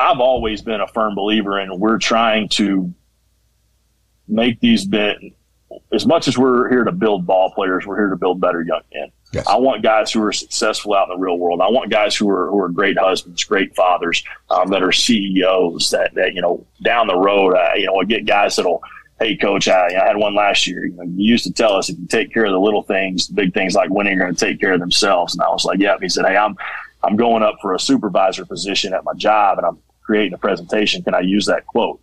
I've always been a firm believer in we're trying to make these bet as much as we're here to build ball players, we're here to build better young men. Yes. I want guys who are successful out in the real world. I want guys who are who are great husbands, great fathers, um, that are CEOs. That that you know down the road, uh, you know, I get guys that'll. Hey, coach, I, I had one last year. You, know, you used to tell us if you take care of the little things, the big things like winning, are going to take care of themselves. And I was like, yeah. He said, hey, I'm I'm going up for a supervisor position at my job, and I'm creating a presentation. Can I use that quote?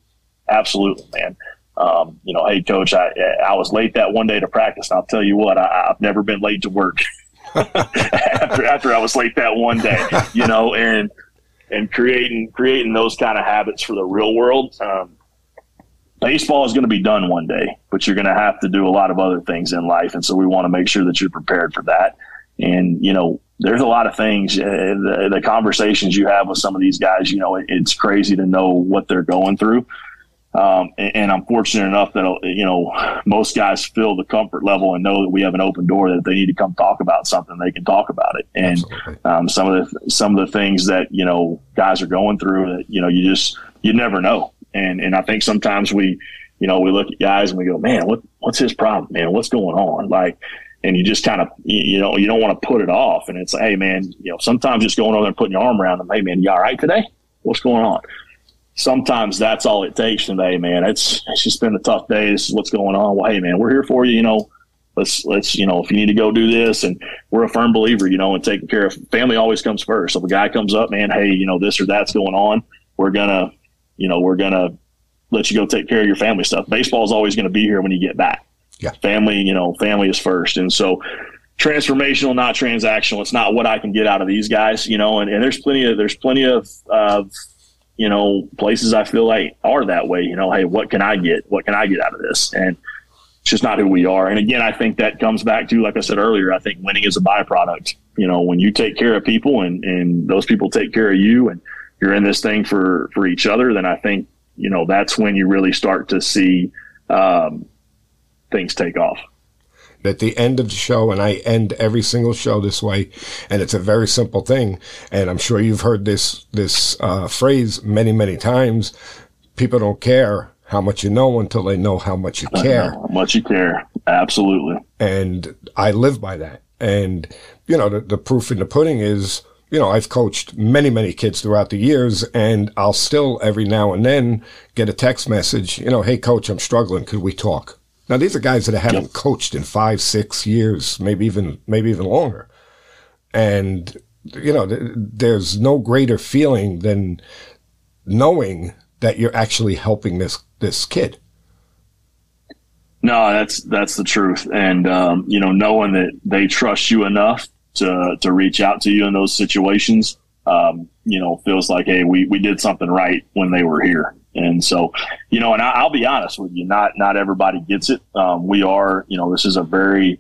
Absolutely, man. Um, you know, hey, coach, I, I was late that one day to practice. And I'll tell you what, I, I've never been late to work *laughs* after, *laughs* after I was late that one day, you know, and, and creating, creating those kind of habits for the real world. Um, baseball is going to be done one day, but you're going to have to do a lot of other things in life. And so we want to make sure that you're prepared for that. And, you know, there's a lot of things, uh, the, the, conversations you have with some of these guys, you know, it, it's crazy to know what they're going through. Um, and, and, I'm fortunate enough that you know most guys feel the comfort level and know that we have an open door that if they need to come talk about something, they can talk about it. And um, some of the some of the things that you know guys are going through that you know you just you never know. And and I think sometimes we you know we look at guys and we go, man, what what's his problem, man? What's going on? Like and you just kind of you know you don't want to put it off and it's like hey man you know sometimes just going over there and putting your arm around them hey man you all right today what's going on sometimes that's all it takes today, man. It's it's just been a tough day. This is what's going on. Well, hey, man, we're here for you. You know, let's let's you know if you need to go do this, and we're a firm believer, you know, in taking care of family always comes first. So if a guy comes up, man, hey, you know, this or that's going on, we're gonna, you know, we're gonna let you go take care of your family stuff. Baseball is always going to be here when you get back. Yeah, family, you know, family is first, and so transformational, not transactional. It's not what I can get out of these guys, you know, and, and there's plenty of there's plenty of of you know, places I feel like are that way. You know, hey, what can I get? What can I get out of this? And it's just not who we are. And again, I think that comes back to, like I said earlier, I think winning is a byproduct. You know, when you take care of people and, and those people take care of you and you're in this thing for, for each other, then I think, you know, that's when you really start to see um, things take off at the end of the show, and I end every single show this way, and it's a very simple thing. And I'm sure you've heard this this uh, phrase many, many times. People don't care how much you know until they know how much you care. How much you care, absolutely. And I live by that. And you know, the, the proof in the pudding is you know, I've coached many, many kids throughout the years and I'll still every now and then get a text message, you know, Hey coach, I'm struggling. Could we talk? Now these are guys that haven't yep. coached in five, six years, maybe even maybe even longer, and you know th- there's no greater feeling than knowing that you're actually helping this this kid. No, that's that's the truth, and um, you know knowing that they trust you enough to to reach out to you in those situations, um, you know, feels like hey, we we did something right when they were here. And so, you know, and I, will be honest with you, not not everybody gets it. Um, we are, you know, this is a very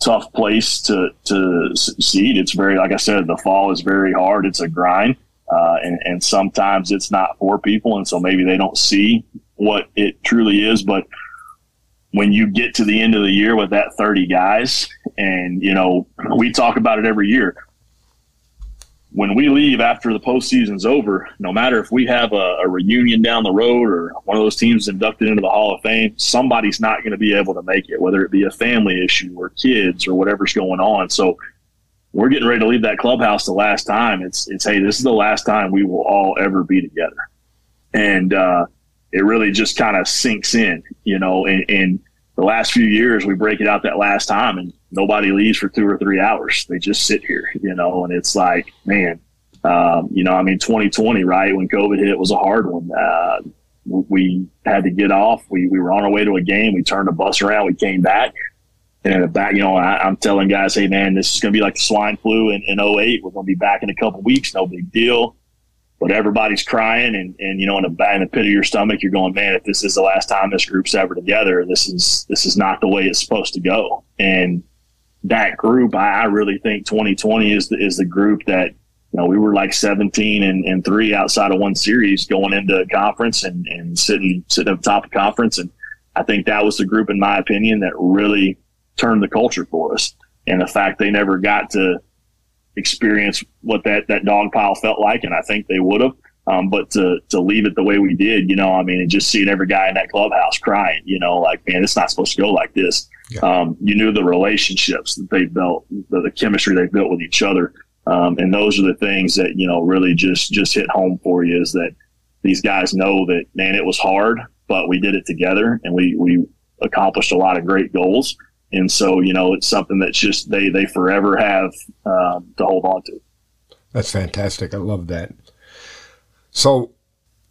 tough place to to succeed. It's very, like I said, the fall is very hard. It's a grind, uh, and, and sometimes it's not for people, and so maybe they don't see what it truly is. But when you get to the end of the year with that 30 guys, and you know, we talk about it every year when we leave after the postseason's over, no matter if we have a, a, reunion down the road or one of those teams inducted into the Hall of Fame, somebody's not going to be able to make it, whether it be a family issue or kids or whatever's going on. So we're getting ready to leave that clubhouse the last time. It's it's hey, this is the last time we will all ever be together, and uh, it really just kind of sinks in, you know. And, and the last few years, we break it out that last time, and nobody leaves for two or three hours. They just sit here, you know, and it's like, man, um, you know, I mean, 2020, right when COVID hit, was a hard one. Uh, we had to get off. We we were on our way to a game. We turned the bus around. We came back. And back, you know, I, am telling guys, hey, man, this is going to be like the swine flu in, in 08. We're going to be back in a couple weeks. No big deal but everybody's crying and, and you know in in the pit of your stomach you're going man if this is the last time this group's ever together this is this is not the way it's supposed to go. And that group I, I really think 2020 is the, is the group that you know we were like 17 and, and three outside of one series going into a conference and, and sitting sitting at the top of conference. And I think that was the group in my opinion that really turned the culture for us. And the fact they never got to experience what that, that dog pile felt like. And I think they would have. Um, but to to leave it the way we did, you know, I mean, and just seeing every guy in that clubhouse crying, you know, like man, it's not supposed to go like this. Yeah. Um, you knew the relationships that they built, the, the chemistry they built with each other, um, and those are the things that you know really just just hit home for you. Is that these guys know that man, it was hard, but we did it together, and we we accomplished a lot of great goals. And so, you know, it's something that's just they they forever have um, to hold on to. That's fantastic. I love that. So,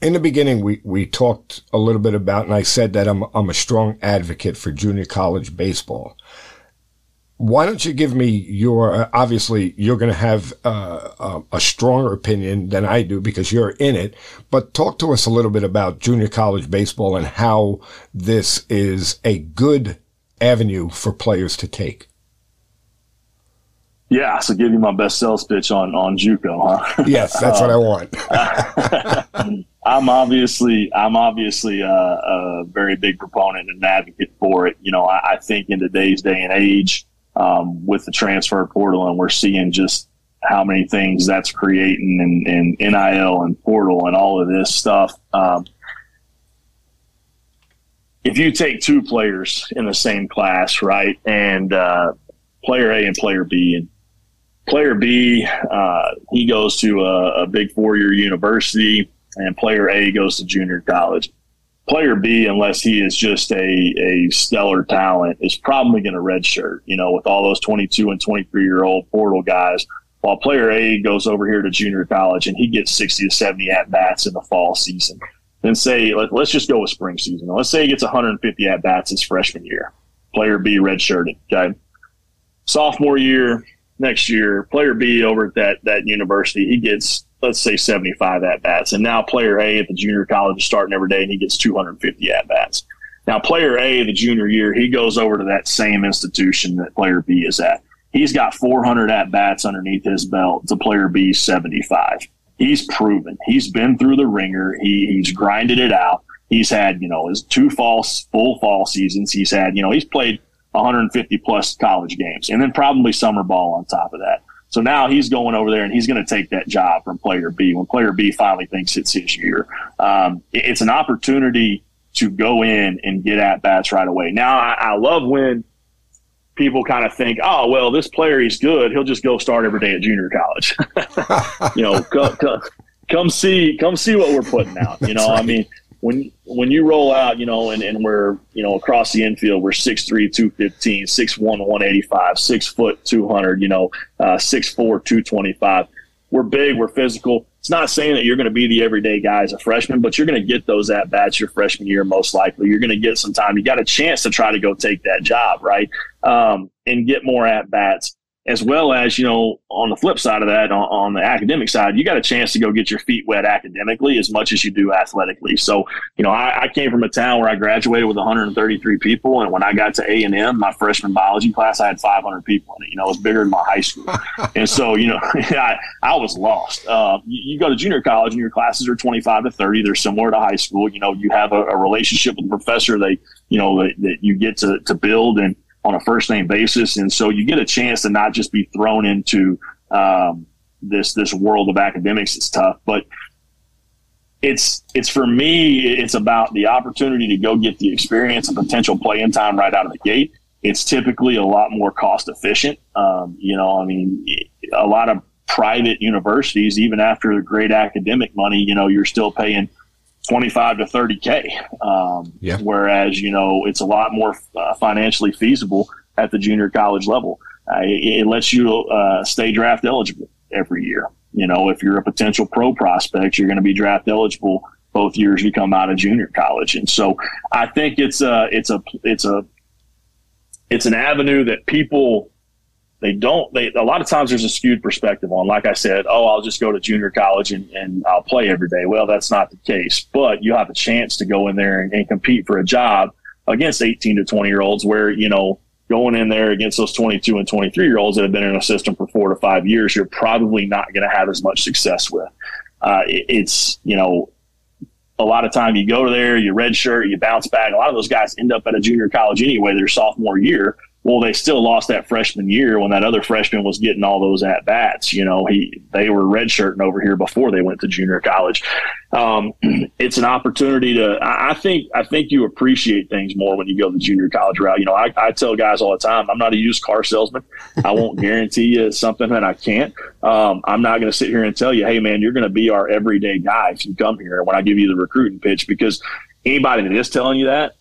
in the beginning, we, we talked a little bit about, and I said that I'm, I'm a strong advocate for junior college baseball. Why don't you give me your, uh, obviously, you're going to have uh, a stronger opinion than I do because you're in it, but talk to us a little bit about junior college baseball and how this is a good avenue for players to take. Yeah, so give you my best sales pitch on on JUCO, huh? *laughs* Yes, that's what I want. *laughs* I'm obviously I'm obviously a, a, very big proponent and advocate for it. You know, I, I think in today's day and age, um, with the transfer portal, and we're seeing just how many things that's creating and, and NIL and portal and all of this stuff. Um, if you take two players in the same class, right, and uh, player A and player B, and player B, uh, he goes to a, a big four year university, and player A goes to junior college. Player B, unless he is just a, a stellar talent, is probably going to redshirt, you know, with all those 22 and 23 year old portal guys. While player A goes over here to junior college and he gets 60 to 70 at bats in the fall season. Then say, let, us just go with spring season. Let's say he gets 150 at bats his freshman year. Player B redshirted. Okay. Sophomore year, next year, player B over at that that university, he gets let's say 75 at bats, and now player A at the junior college is starting every day, and he gets 250 at bats. Now, player A, the junior year, he goes over to that same institution that player B is at. He's got 400 at bats underneath his belt to player B 75. He's proven. He's been through the ringer. He, he's grinded it out. He's had, you know, his two false full fall seasons. He's had, you know, he's played 150 plus college games and then probably summer ball on top of that. So now he's going over there and he's going to take that job from player B when player B finally thinks it's his year. Um, it's an opportunity to go in and get at bats right away. Now, I, I love when people kind of think, oh, well, this player, he's good. He'll just go start every day at junior college. *laughs* you know, come, come, come, see, come see what we're putting out. You know, right. I mean, when when you roll out, you know, and, and we're, you know, across the infield, we're 6'3", 215, 6'1", 185, 6 foot, 200, you know, uh, 6'4", 225. We're big, we're physical. It's not saying that you're going to be the everyday guy as a freshman, but you're going to get those at bats your freshman year, most likely. You're going to get some time. You got a chance to try to go take that job, right? Um, and get more at bats as well as you know on the flip side of that on, on, the academic side you got a chance to go get your feet wet academically as much as you do athletically. So you know I, I, came from a town where i graduated with 133 people and when i got to a&m my freshman biology class i had 500 people in it. You know it was bigger than my high school. *laughs* And so you know *laughs* I, I was lost. Uh, you, you, go to junior college and your classes are 25 to 30 they're similar to high school. You know you have a, a relationship with the professor. They you know that, that you get to, to build and on a first name basis, and so you get a chance to not just be thrown into um, this this world of academics. It's tough, but it's it's for me. It's about the opportunity to go get the experience and potential playing time right out of the gate. It's typically a lot more cost efficient. Um, you know, I mean, a lot of private universities, even after the great academic money, you know, you're still paying 25 to 30K. Um, yeah. Whereas, you know, it's a lot more uh, financially feasible at the junior college level. Uh, it, it, lets you uh, stay draft eligible every year. You know, if you're a potential pro prospect, you're going to be draft eligible both years you come out of junior college. And so I think it's a, it's a, it's a, it's an avenue that people they don't they a lot of times there's a skewed perspective on like i said oh i'll just go to junior college and, and i'll play every day. Well that's not the case but you have a chance to go in there and, and compete for a job against 18 to 20 year olds where you know going in there against those 22 and 23 year olds that have been in a system for four to five years you're probably not going to have as much success with. Uh, it, it's you know a lot of time you go there you redshirt you bounce back. A lot of those guys end up at a junior college anyway their sophomore year Well, they still lost that freshman year when that other freshman was getting all those at bats. You know, he they were redshirting over here before they went to junior college. Um, *clears throat* it's an opportunity to. I think I think you appreciate things more when you go the junior college route. You know, I, I tell guys all the time, I'm not a used car salesman. I won't *laughs* guarantee you something that I can't. Um, I'm not going to sit here and tell you, hey man, you're going to be our everyday guy if you come here when I give you the recruiting pitch because anybody that is telling you that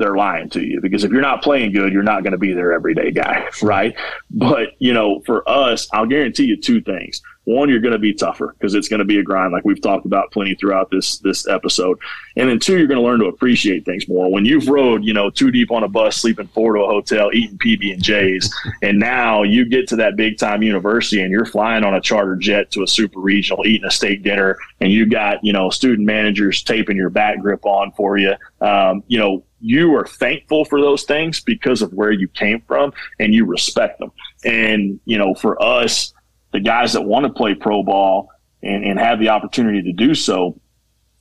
they're lying to you because if you're not playing good, you're not going to be their everyday guy, *laughs* right? But, you know, for us, I'll guarantee you two things. One, you're going to be tougher because it's going to be a grind, like we've talked about plenty throughout this this episode. And then two, you're going to learn to appreciate things more. When you've rode, you know, two deep on a bus, sleeping four to a hotel, eating PB and J's, and now you get to that big time university and you're flying on a charter jet to a super regional, eating a steak dinner, and you got you know student managers taping your back grip on for you. Um, you know, you are thankful for those things because of where you came from and you respect them. And, you know, for us, the guys that want to play pro ball and, and have the opportunity to do so,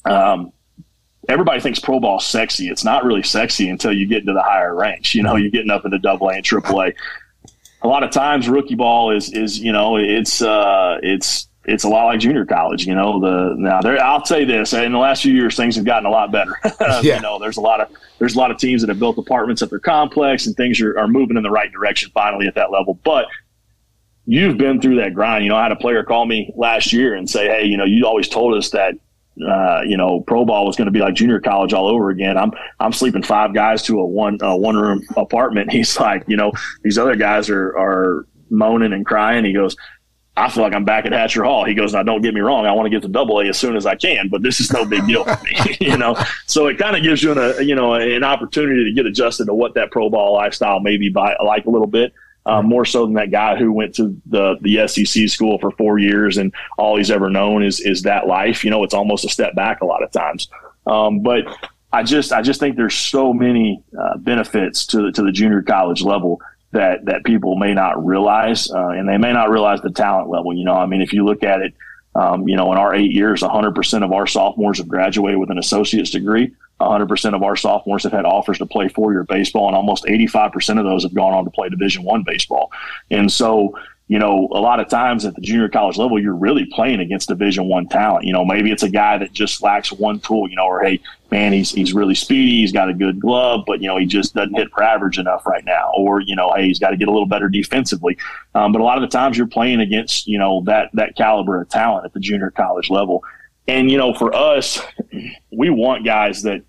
um, everybody thinks pro ball sexy. It's not really sexy until you get into the higher ranks. You know, you're getting up into double A and triple A. A lot of times rookie ball is, is, you know, it's, uh, it's, it's a lot like junior college, you know. The now there, I'll say this: in the last few years, things have gotten a lot better. *laughs* yeah. You know, there's a lot of there's a lot of teams that have built apartments at their complex, and things are, are moving in the right direction finally at that level. But you've been through that grind. You know, I had a player call me last year and say, "Hey, you know, you always told us that." Uh, you know, pro ball was going to be like junior college all over again. I'm I'm sleeping five guys to a one uh, one room apartment. *laughs* He's like, you know, these other guys are are moaning and crying. He goes, I feel like I'm back at Hatcher Hall. He goes, now don't get me wrong. I want to get to double A as soon as I can, but this is no big deal for me, *laughs* you know? So it kind of gives you an, a, you know, an opportunity to get adjusted to what that pro ball lifestyle maybe by like a little bit. Um, more so than that guy who went to the the SEC school for four years and all he's ever known is is that life. You know, it's almost a step back a lot of times. Um, but I just I just think there's so many uh, benefits to the, to the junior college level that that people may not realize, uh, and they may not realize the talent level. You know, I mean, if you look at it, um, you know, in our eight years, 100% of our sophomores have graduated with an associate's degree. 100% of our sophomores have had offers to play four-year baseball, and almost 85% of those have gone on to play Division One baseball. And so, you know, a lot of times at the junior college level, you're really playing against Division One talent. You know, maybe it's a guy that just lacks one tool. You know, or hey, man, he's he's really speedy, he's got a good glove, but you know, he just doesn't hit for average enough right now. Or you know, hey, he's got to get a little better defensively. Um, but a lot of the times, you're playing against you know that that caliber of talent at the junior college level. And you know, for us, we want guys that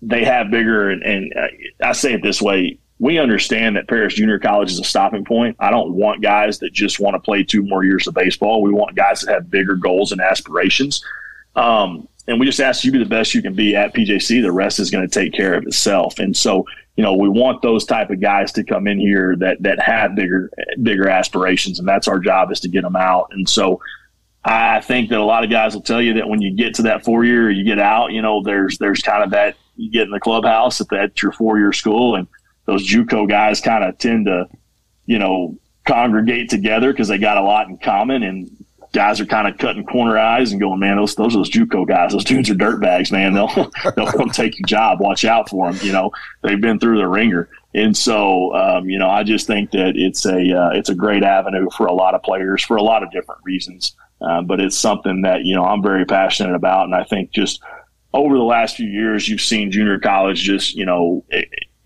they have bigger and, and I say it this way we understand that Paris Junior College is a stopping point. I don't want guys that just want to play two more years of baseball. We want guys that have bigger goals and aspirations. Um, and we just ask you to be the best you can be at PJC. The rest is going to take care of itself. And so, you know, we want those type of guys to come in here that that have bigger bigger aspirations, and that's our job is to get them out. And so, I think that a lot of guys will tell you that when you get to that four year, you get out. You know, there's there's kind of that you get in the clubhouse at, that your four year school and those JUCO guys kind of tend to, you know, congregate together because they got a lot in common and guys are kind of cutting corner eyes and going, man, those those are those JUCO guys. Those dudes are dirtbags, man. They'll *laughs* they'll come take your job. Watch out for them. You know, they've been through the ringer. And so, um, you know, I just think that it's a uh, it's a great avenue for a lot of players for a lot of different reasons. Uh, but it's something that you know I'm very passionate about, and I think just over the last few years, you've seen junior college just you know.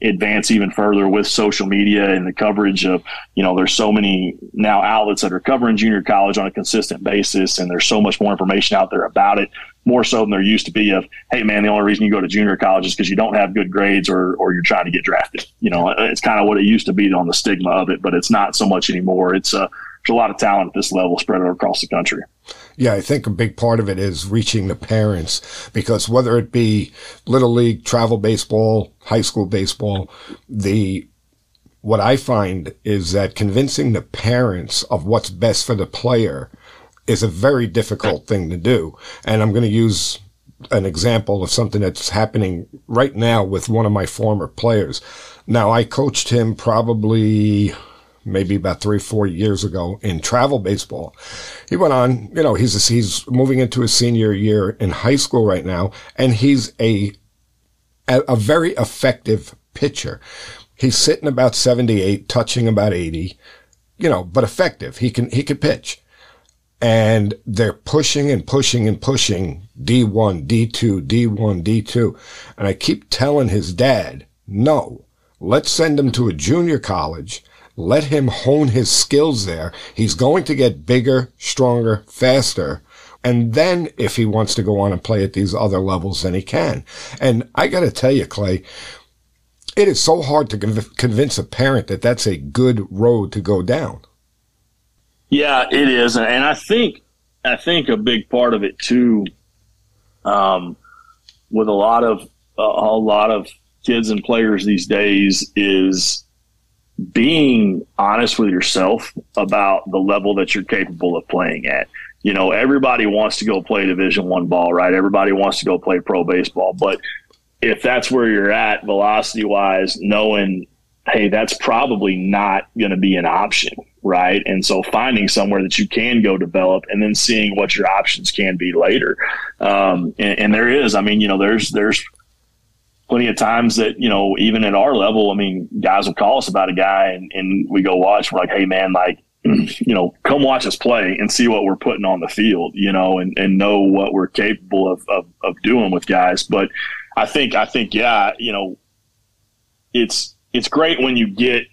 Advance even further with social media and the coverage of, you know, there's so many now outlets that are covering junior college on a consistent basis, and there's so much more information out there about it, more so than there used to be of, hey man, the only reason you go to junior college is because you don't have good grades or or you're trying to get drafted. You know, it's kind of what it used to be on the stigma of it, but it's not so much anymore. It's uh, there's a lot of talent at this level spread across the country. Yeah, I think a big part of it is reaching the parents because whether it be little league, travel baseball, high school baseball, the what I find is that convincing the parents of what's best for the player is a very difficult thing to do. And I'm going to use an example of something that's happening right now with one of my former players. Now I coached him probably maybe about three, four years ago in travel baseball. He went on, you know, he's, he's moving into his senior year in high school right now, and he's a, a, a very effective pitcher. He's sitting about 78, touching about 80, you know, but effective. He can, he can pitch. And they're pushing and pushing and pushing D1, D2, D1, D2. And I keep telling his dad, no, let's send him to a junior college. Let him hone his skills there. He's going to get bigger, stronger, faster. And then if he wants to go on and play at these other levels, then he can. And I got to tell you, Clay, it is so hard to conv- convince a parent that that's a good road to go down. Yeah, it is, and I think I think a big part of it too, um, with a lot of a lot of kids and players these days is being honest with yourself about the level that you're capable of playing at. You know, everybody wants to go play Division One ball, right? Everybody wants to go play pro baseball, but if that's where you're at velocity wise, knowing, hey, that's probably not going to be an option, right? And so finding somewhere that you can go develop and then seeing what your options can be later. Um, and, and there is, I mean, you know, there's, there's, plenty of times that you know even at our level i mean guys will call us about a guy and, and we go watch we're like hey man like *clears throat* you know come watch us play and see what we're putting on the field you know and, and know what we're capable of, of, of doing with guys but I think I think yeah, you know, it's it's great when you get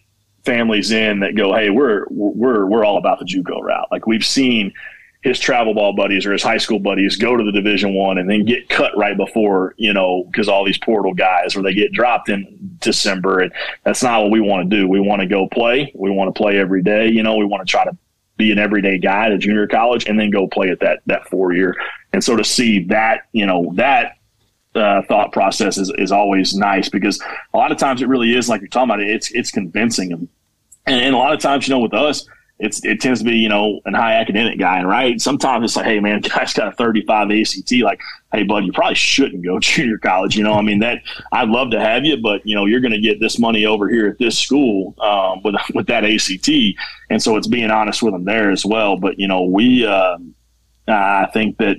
families in that go, hey, we're we're we're all about the JUCO route. Like we've seen his travel ball buddies or his high school buddies go to the Division One and then get cut right before you know because all these portal guys or they get dropped in December and that's not what we want to do. We want to go play. We want to play every day. You know, we want to try to be an everyday guy at junior college and then go play at that that four year. And so to see that, you know, that uh, thought process is, is always nice because a lot of times it really is like you're talking about it. It's it's convincing them, and, and a lot of times you know with us. It's, it tends to be, you know, an high academic guy. And right. Sometimes it's like, Hey man, *laughs* guy's got a 35 ACT. Like, Hey bud, you probably shouldn't go *laughs* junior college. You know, I mean that I'd love to have you, but you know, you're going to get this money over here at this school, um, with, *laughs* with that ACT. And so it's being honest with them there as well. But, you know, we, uh, I think that,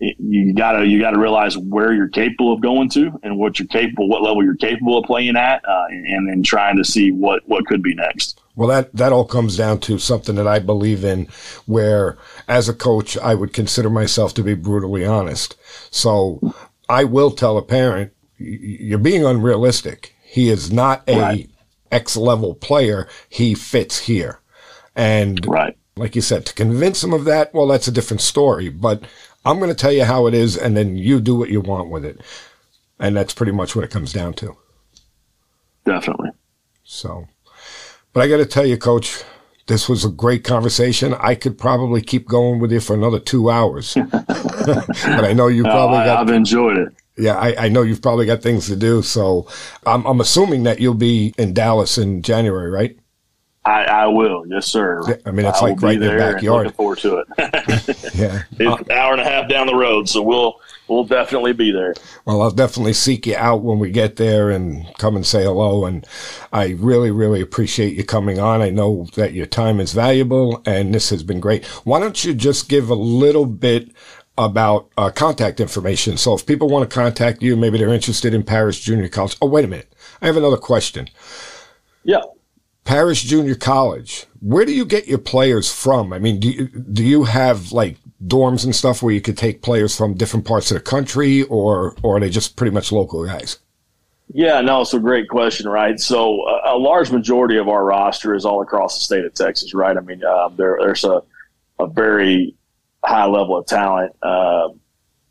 you gotta you gotta realize where you're capable of going to and what you're capable, what level you're capable of playing at, uh, and then trying to see what what could be next. Well, that that all comes down to something that I believe in, where as a coach I would consider myself to be brutally honest. So I will tell a parent, you're being unrealistic. He is not a right. X level player. He fits here, and right. Like you said, to convince him of that, well, that's a different story. But I'm going to tell you how it is, and then you do what you want with it. And that's pretty much what it comes down to. Definitely. So, but I got to tell you, Coach, this was a great conversation. I could probably keep going with you for another two hours, *laughs* *laughs* but I know you probably I, got. I've enjoyed it. Yeah, I, I, know you've probably got things to do. So I'm, I'm assuming that you'll be in Dallas in January, right? I, I will, yes, sir. Yeah, I mean, it's I like right in the backyard. Looking forward to it. *laughs* yeah, it's an hour and a half down the road, so we'll we'll definitely be there. Well, I'll definitely seek you out when we get there and come and say hello. And I really, really appreciate you coming on. I know that your time is valuable, and this has been great. Why don't you just give a little bit about uh, contact information? So if people want to contact you, maybe they're interested in Paris Junior College. Oh, wait a minute, I have another question. Yeah. Paris Junior College. Where do you get your players from? I mean, do you, do you have like dorms and stuff where you could take players from different parts of the country or, or are they just pretty much local guys? Yeah, no, it's a great question, right? So a, a large majority of our roster is all across the state of Texas, right? I mean, uh, there, there's a, a very high level of talent uh,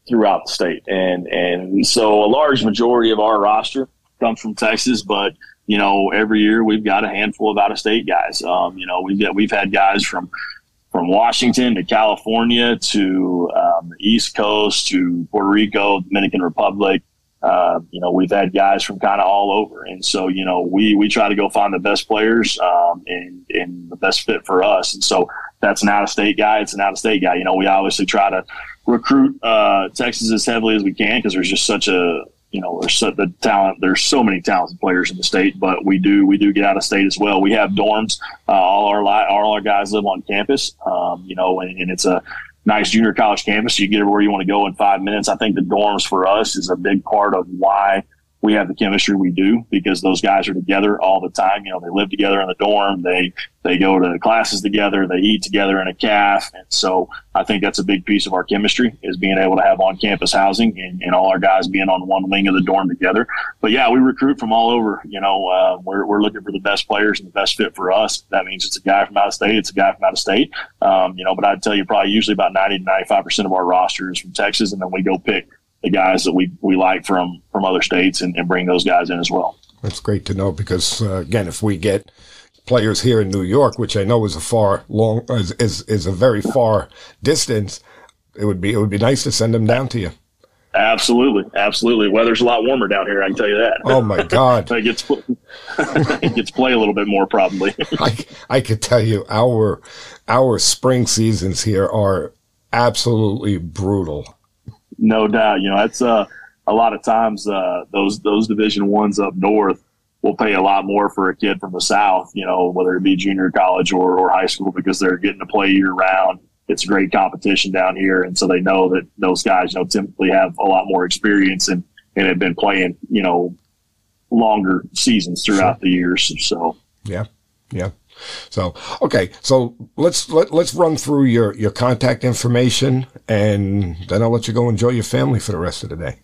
throughout the state, and and so a large majority of our roster comes from Texas, but you know, every year we've got a handful of out of state guys. Um, you know, we've got, we've had guys from, from Washington to California to um, the East Coast to Puerto Rico, Dominican Republic. Uh, you know, we've had guys from kind of all over, and so you know, we we try to go find the best players um, and and the best fit for us. And so that's an out of state guy. It's an out of state guy. You know, we obviously try to recruit uh, Texas as heavily as we can because there's just such a you know, there's so, the talent. There's so many talented players in the state, but we do we do get out of state as well. We have dorms. Uh, all our all our guys live on campus. Um, you know, and, and, it's a nice junior college campus. You get everywhere you want to go in five minutes. I think the dorms for us is a big part of why we have the chemistry we do because those guys are together all the time. You know, they live together in the dorm. They they go to classes together. They eat together in a calf. And so I think that's a big piece of our chemistry is being able to have on campus housing and, and all our guys being on one wing of the dorm together. But yeah, we recruit from all over. You know, uh, we're, we're looking for the best players and the best fit for us. That means it's a guy from out of state. It's a guy from out of state. Um, you know, but I'd tell you probably usually about 90 to 95% of our roster is from Texas. And then we go pick the guys that we, we like from, from other states and, and bring those guys in as well. That's great to know because, uh, again, if we get players here in New York, which I know is a far long, is, is, is a very far distance, it would be, it would be nice to send them down to you. Absolutely, absolutely. Weather's a lot warmer down here. I can tell you that. Oh my God! *laughs* it gets it gets play a little bit more probably. *laughs* I I could tell you our our spring seasons here are absolutely brutal. No doubt. You know, that's uh, a lot of times uh, those those Division ones up north will pay a lot more for a kid from the South. You know, whether it be junior college or, or high school, because they're getting to play year round. It's great competition down here, and so they know that those guys, you know, typically have a lot more experience and and have been playing, you know, longer seasons throughout sure. the years. So yeah, yeah. So okay, so let's let, let's run through your your contact information, and then I'll let you go enjoy your family for the rest of the day.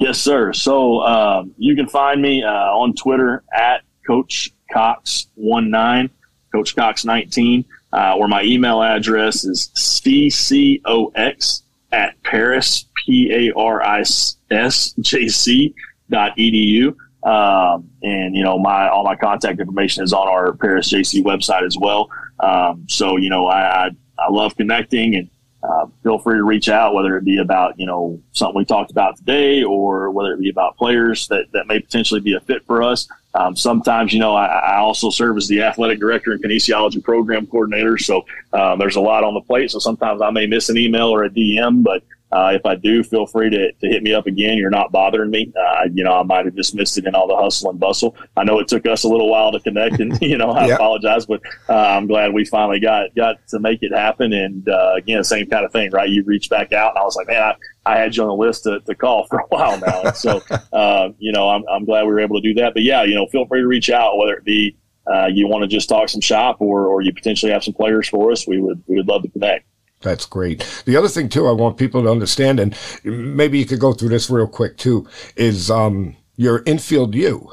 Yes, sir. So um, you can find me uh, on Twitter at Coach Cox one nine, Coach Cox nineteen, uh, or my email address is ccox at Paris p a r i s j c dot edu. Um, and you know, my all my contact information is on our Paris JC website as well. Um, so you know, I, I, I love connecting and uh, feel free to reach out, whether it be about you know something we talked about today, or whether it be about players that, that may potentially be a fit for us. Um, sometimes, you know, I, I, also serve as the athletic director and kinesiology program coordinator, so um, there's a lot on the plate. So sometimes I may miss an email or a DM, but uh, if I do, feel free to, to hit me up again. You're not bothering me. Uh, you know, I might have just missed it in all the hustle and bustle. I know it took us a little while to connect, and *laughs* you know, I apologize, but uh, I'm glad we finally got got to make it happen. And uh, again, same kind of thing, right? You reached back out, and I was like, man, I, I had you on the list to, to call for a *laughs* while now. And so, *laughs* uh, you know, I'm, I'm glad we were able to do that. But yeah, you know, feel free to reach out, whether it be uh, you want to just talk some shop or, or you potentially have some players for us. We would we would love to connect. That's great. The other thing too, I want people to understand, and maybe you could go through this real quick too, is um, your infield U.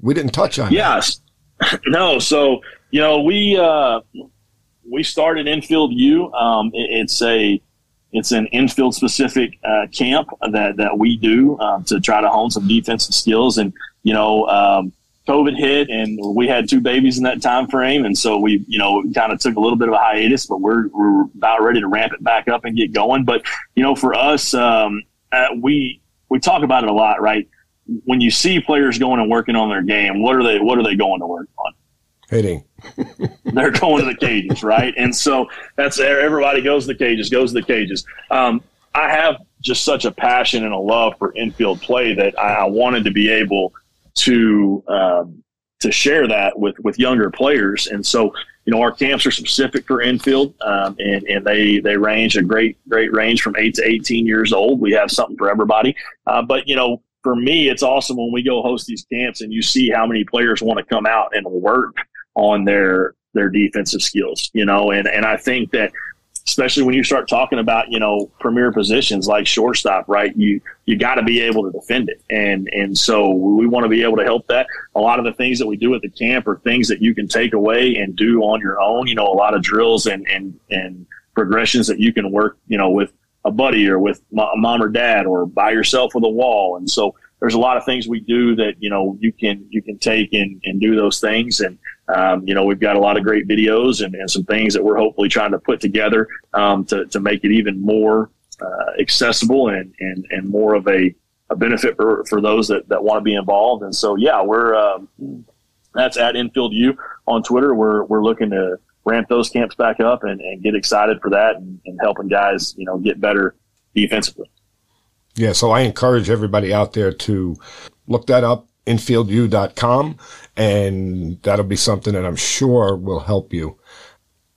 We didn't touch on. Yes. *laughs* no. So you know we uh, we started infield U. Um, it, it's a it's an infield specific uh, camp that that we do um, to try to hone some defensive skills, and you know um, COVID hit and we had two babies in that time frame. And so we, you know, kind of took a little bit of a hiatus, but we're, we're about ready to ramp it back up and get going. But, you know, for us, um, uh, we, we talk about it a lot, right? When you see players going and working on their game, what are they, what are they going to work on? Hitting. *laughs* They're going to the cages, right? And so that's everybody goes to the cages, goes to the cages. Um, I have just such a passion and a love for infield play that I, I wanted to be able to um, to share that with with younger players. And so, you know, our camps are specific for infield, um, and and they they range a great great range from eight to eighteen years old. We have something for everybody. Uh, but you know, for me, it's awesome when we go host these camps and you see how many players want to come out and work on their their defensive skills. You know, and and I think that especially when you start talking about you know premier positions like shortstop right? You you got to be able to defend it. And and so we want to be able to help that. A lot of the things that we do at the camp are things that you can take away and do on your own you know a lot of drills and and and progressions that you can work you know with a buddy or with a mom or dad or by yourself with a wall. And so there's a lot of things we do that you know you can you can take and, and do those things. And um, you know we've got a lot of great videos and, and some things that we're hopefully trying to put together um, to, to make it even more uh, accessible and, and and more of a, a benefit for, for those that, that want to be involved. And so yeah we're um, that's at infield u on twitter. We're we're looking to ramp those camps back up and, and get excited for that and, and helping guys you know get better defensively. Yeah, so I encourage everybody out there to look that up, infieldu.com, and that'll be something that I'm sure will help you.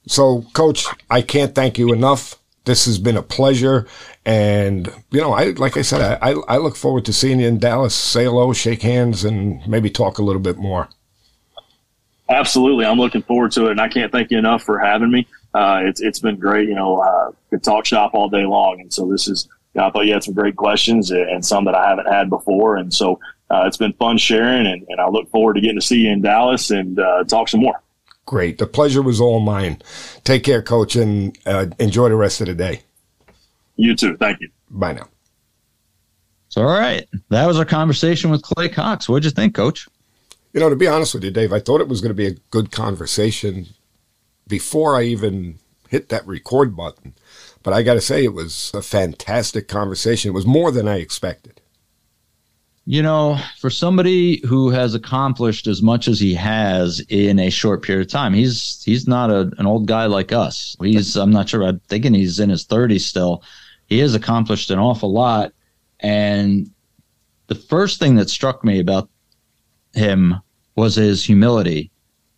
So, coach, I can't thank you enough this has been a pleasure. And, you know, I, like I said, I, I look forward to seeing you in Dallas, say hello, shake hands, and maybe talk a little bit more. Absolutely. I'm looking forward to it. And I can't thank you enough for having me. Uh, it's, it's been great. You know, uh, could talk shop all day long. And so this is, you know, I thought you had some great questions and some that I haven't had before. And so uh, it's been fun sharing. And, and I look forward to getting to see you in Dallas and uh, talk some more. Great. The pleasure was all mine. Take care, coach, and uh, enjoy the rest of the day. You too. Thank you. Bye now. So, all right. That was our conversation with Clay Cox. What'd you think, coach? You know, to be honest with you, Dave, I thought it was going to be a good conversation before I even hit that record button. But I got to say, it was a fantastic conversation. It was more than I expected you know, for somebody who has accomplished as much as he has in a short period of time, he's he's not a, an old guy like us. He's I'm not sure. I'm thinking he's in his 30s still. He has accomplished an awful lot, and the first thing that struck me about him was his humility.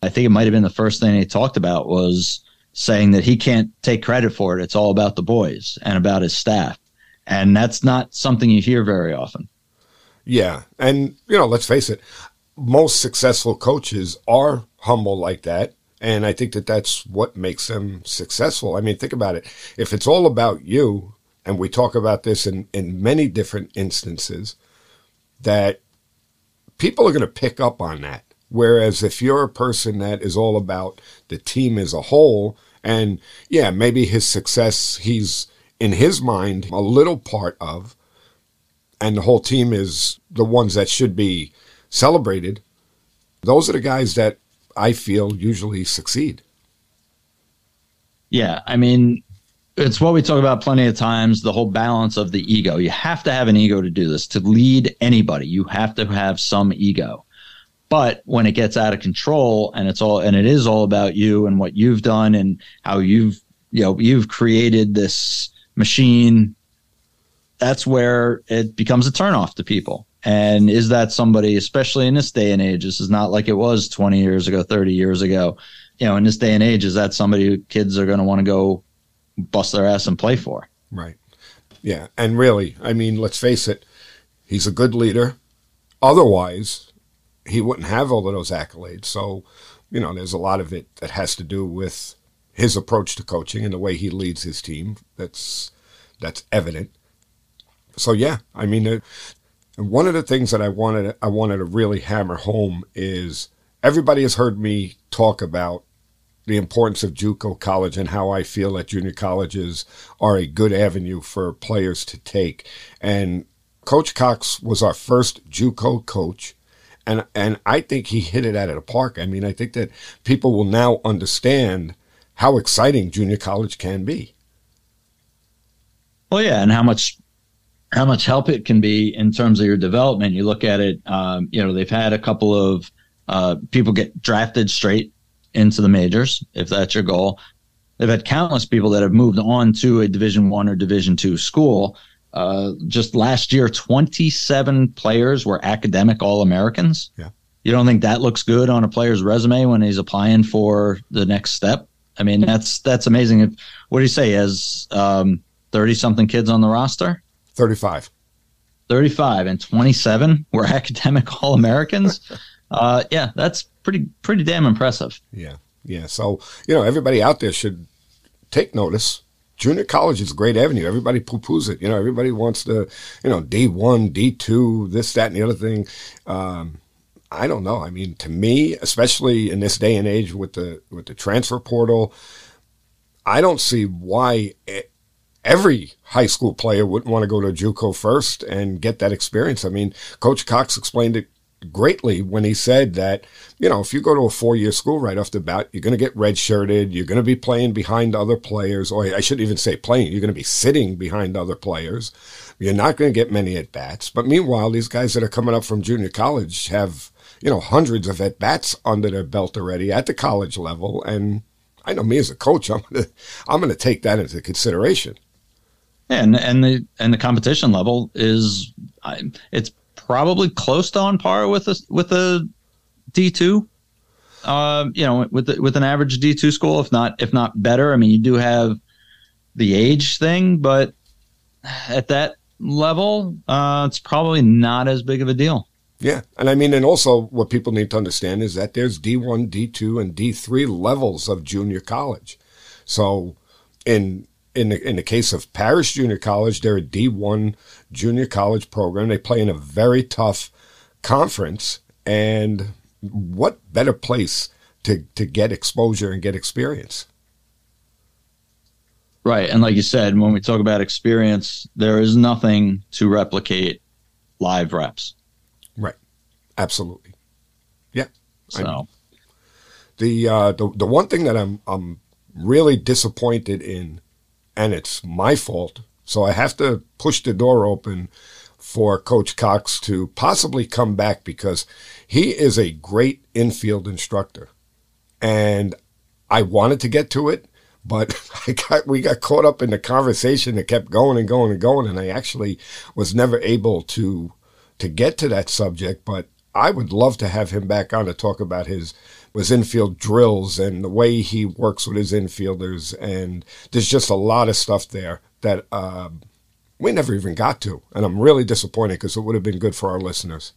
I think it might have been the first thing he talked about was saying that he can't take credit for it. It's all about the boys and about his staff, and that's not something you hear very often. Yeah. And, you know, let's face it, most successful coaches are humble like that. And I think that that's what makes them successful. I mean, think about it. If it's all about you, and we talk about this in, in many different instances, that people are going to pick up on that. Whereas if you're a person that is all about the team as a whole, and yeah, maybe his success, he's in his mind a little part of, and the whole team is the ones that should be celebrated, those are the guys that I feel usually succeed. Yeah, I mean, it's what we talk about plenty of times the whole balance of the ego. You have to have an ego to do this. To lead anybody, you have to have some ego. But when it gets out of control and it's all and it is all about you and what you've done and how you've you know you've created this machine that's where it becomes a turnoff to people. And is that somebody, especially in this day and age? This is not like it was 20 years ago, 30 years ago. You know, in this day and age, is that somebody who kids are going to want to go bust their ass and play for? Right. Yeah. And really, I mean, let's face it, he's a good leader. Otherwise, he wouldn't have all of those accolades. So, you know, there's a lot of it that has to do with his approach to coaching and the way he leads his team. That's that's evident so yeah, I mean, it, one of the things that I wanted I wanted to really hammer home is everybody has heard me talk about the importance of JUCO college and how I feel that junior colleges are a good avenue for players to take. And Coach Cox was our first JUCO coach. And, and I think he hit it out of the park. I mean, I think that people will now understand how exciting junior college can be. Well, yeah, and how much how much help it can be in terms of your development. You look at it, um, you know, they've had a couple of uh, people get drafted straight into the majors, if that's your goal. They've had countless people that have moved on to a Division One or Division Two school. Uh, just last year, 27 players were academic All Americans. Yeah. You don't think that looks good on a player's resume when he's applying for the next step? I mean, that's that's amazing. If, what do you say? As 30 um, something kids on the roster? 35. 35 and 27 were *laughs* academic All Americans. uh, yeah, that's pretty pretty damn impressive. Yeah, yeah. So you know, everybody out there should take notice. Junior college is a great avenue. Everybody poo poos it. You know, everybody wants to, you know, D one, D two, this, that, and the other thing. Um, I don't know. I mean, to me, especially in this day and age with the with the transfer portal, I don't see why every high school player wouldn't want to go to JUCO first and get that experience. I mean, Coach Cox explained it greatly when he said that, you know, if you go to a four year school right off the bat, you're going to get redshirted. You're going to be playing behind other players, or I shouldn't even say playing. You're going to be sitting behind other players. You're not going to get many at bats. But meanwhile, these guys that are coming up from junior college have, you know, hundreds of at bats under their belt already at the college level. And I know me as a coach, *laughs* I'm going to, I'm going to take that into consideration and and the and the competition level is it's probably close to on par with a with a D two. Uh, you know, with the, with an average D two school, if not if not better. I mean, you do have the age thing, but at that level, uh, it's probably not as big of a deal. Yeah. And I mean, and also what people need to understand is that there's D1, D2, and D3 levels of junior college. So in in the, in the case of Paris Junior College, they're a D1 junior college program. They play in a very tough conference. And what better place to, to get exposure and get experience? Right. And like you said, when we talk about experience, there is nothing to replicate live reps. Right. Absolutely. Yeah. So the uh, the the one thing that I'm I'm really disappointed in, and it's my fault. So I have to push the door open for Coach Cox to possibly come back because he is a great infield instructor, and I wanted to get to it, but *laughs* I got we got caught up in the conversation that kept going and going and going, and I actually was never able to to get to that subject. But I would love to have him back on to talk about his his infield drills and the way he works with his infielders. And there's just a lot of stuff there that uh, we never even got to. And I'm really disappointed because it would have been good for our listeners.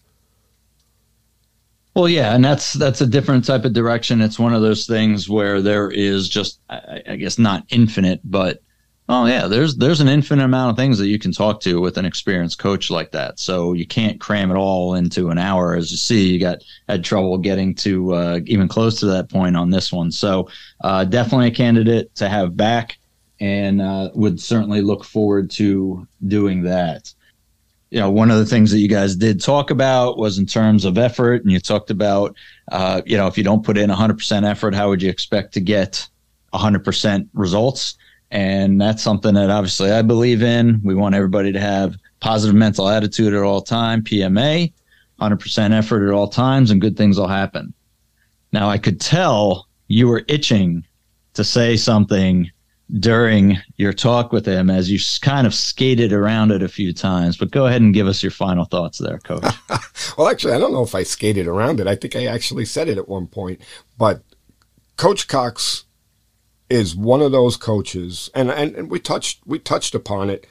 Well, yeah, and that's that's a different type of direction. It's one of those things where there is just, I, I guess, not infinite, but Oh yeah, there's there's an infinite amount of things that you can talk to with an experienced coach like that. So you can't cram it all into an hour. As you see, you got had trouble getting to uh, even close to that point on this one. So uh, definitely a candidate to have back, and uh, would certainly look forward to doing that. You know, one of the things that you guys did talk about was in terms of effort, and you talked about, uh, you know, if you don't put in 100% effort, how would you expect to get 100% results? And that's something that obviously I believe in. We want everybody to have positive mental attitude at all time, PMA, 100% effort at all times, and good things will happen. Now, I could tell you were itching to say something during your talk with him as you kind of skated around it a few times. But go ahead and give us your final thoughts there, coach. *laughs* well, actually, I don't know if I skated around it. I think I actually said it at one point. But Coach Cox is one of those coaches, and, and, and we touched we touched upon it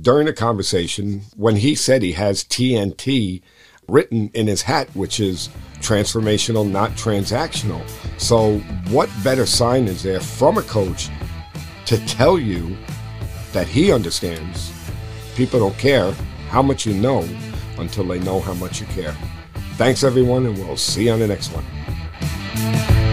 during the conversation when he said he has TNT written in his hat, which is transformational, not transactional. So, what better sign is there from a coach to tell you that he understands? People don't care how much you know until they know how much you care. Thanks, everyone, and we'll see you on the next one.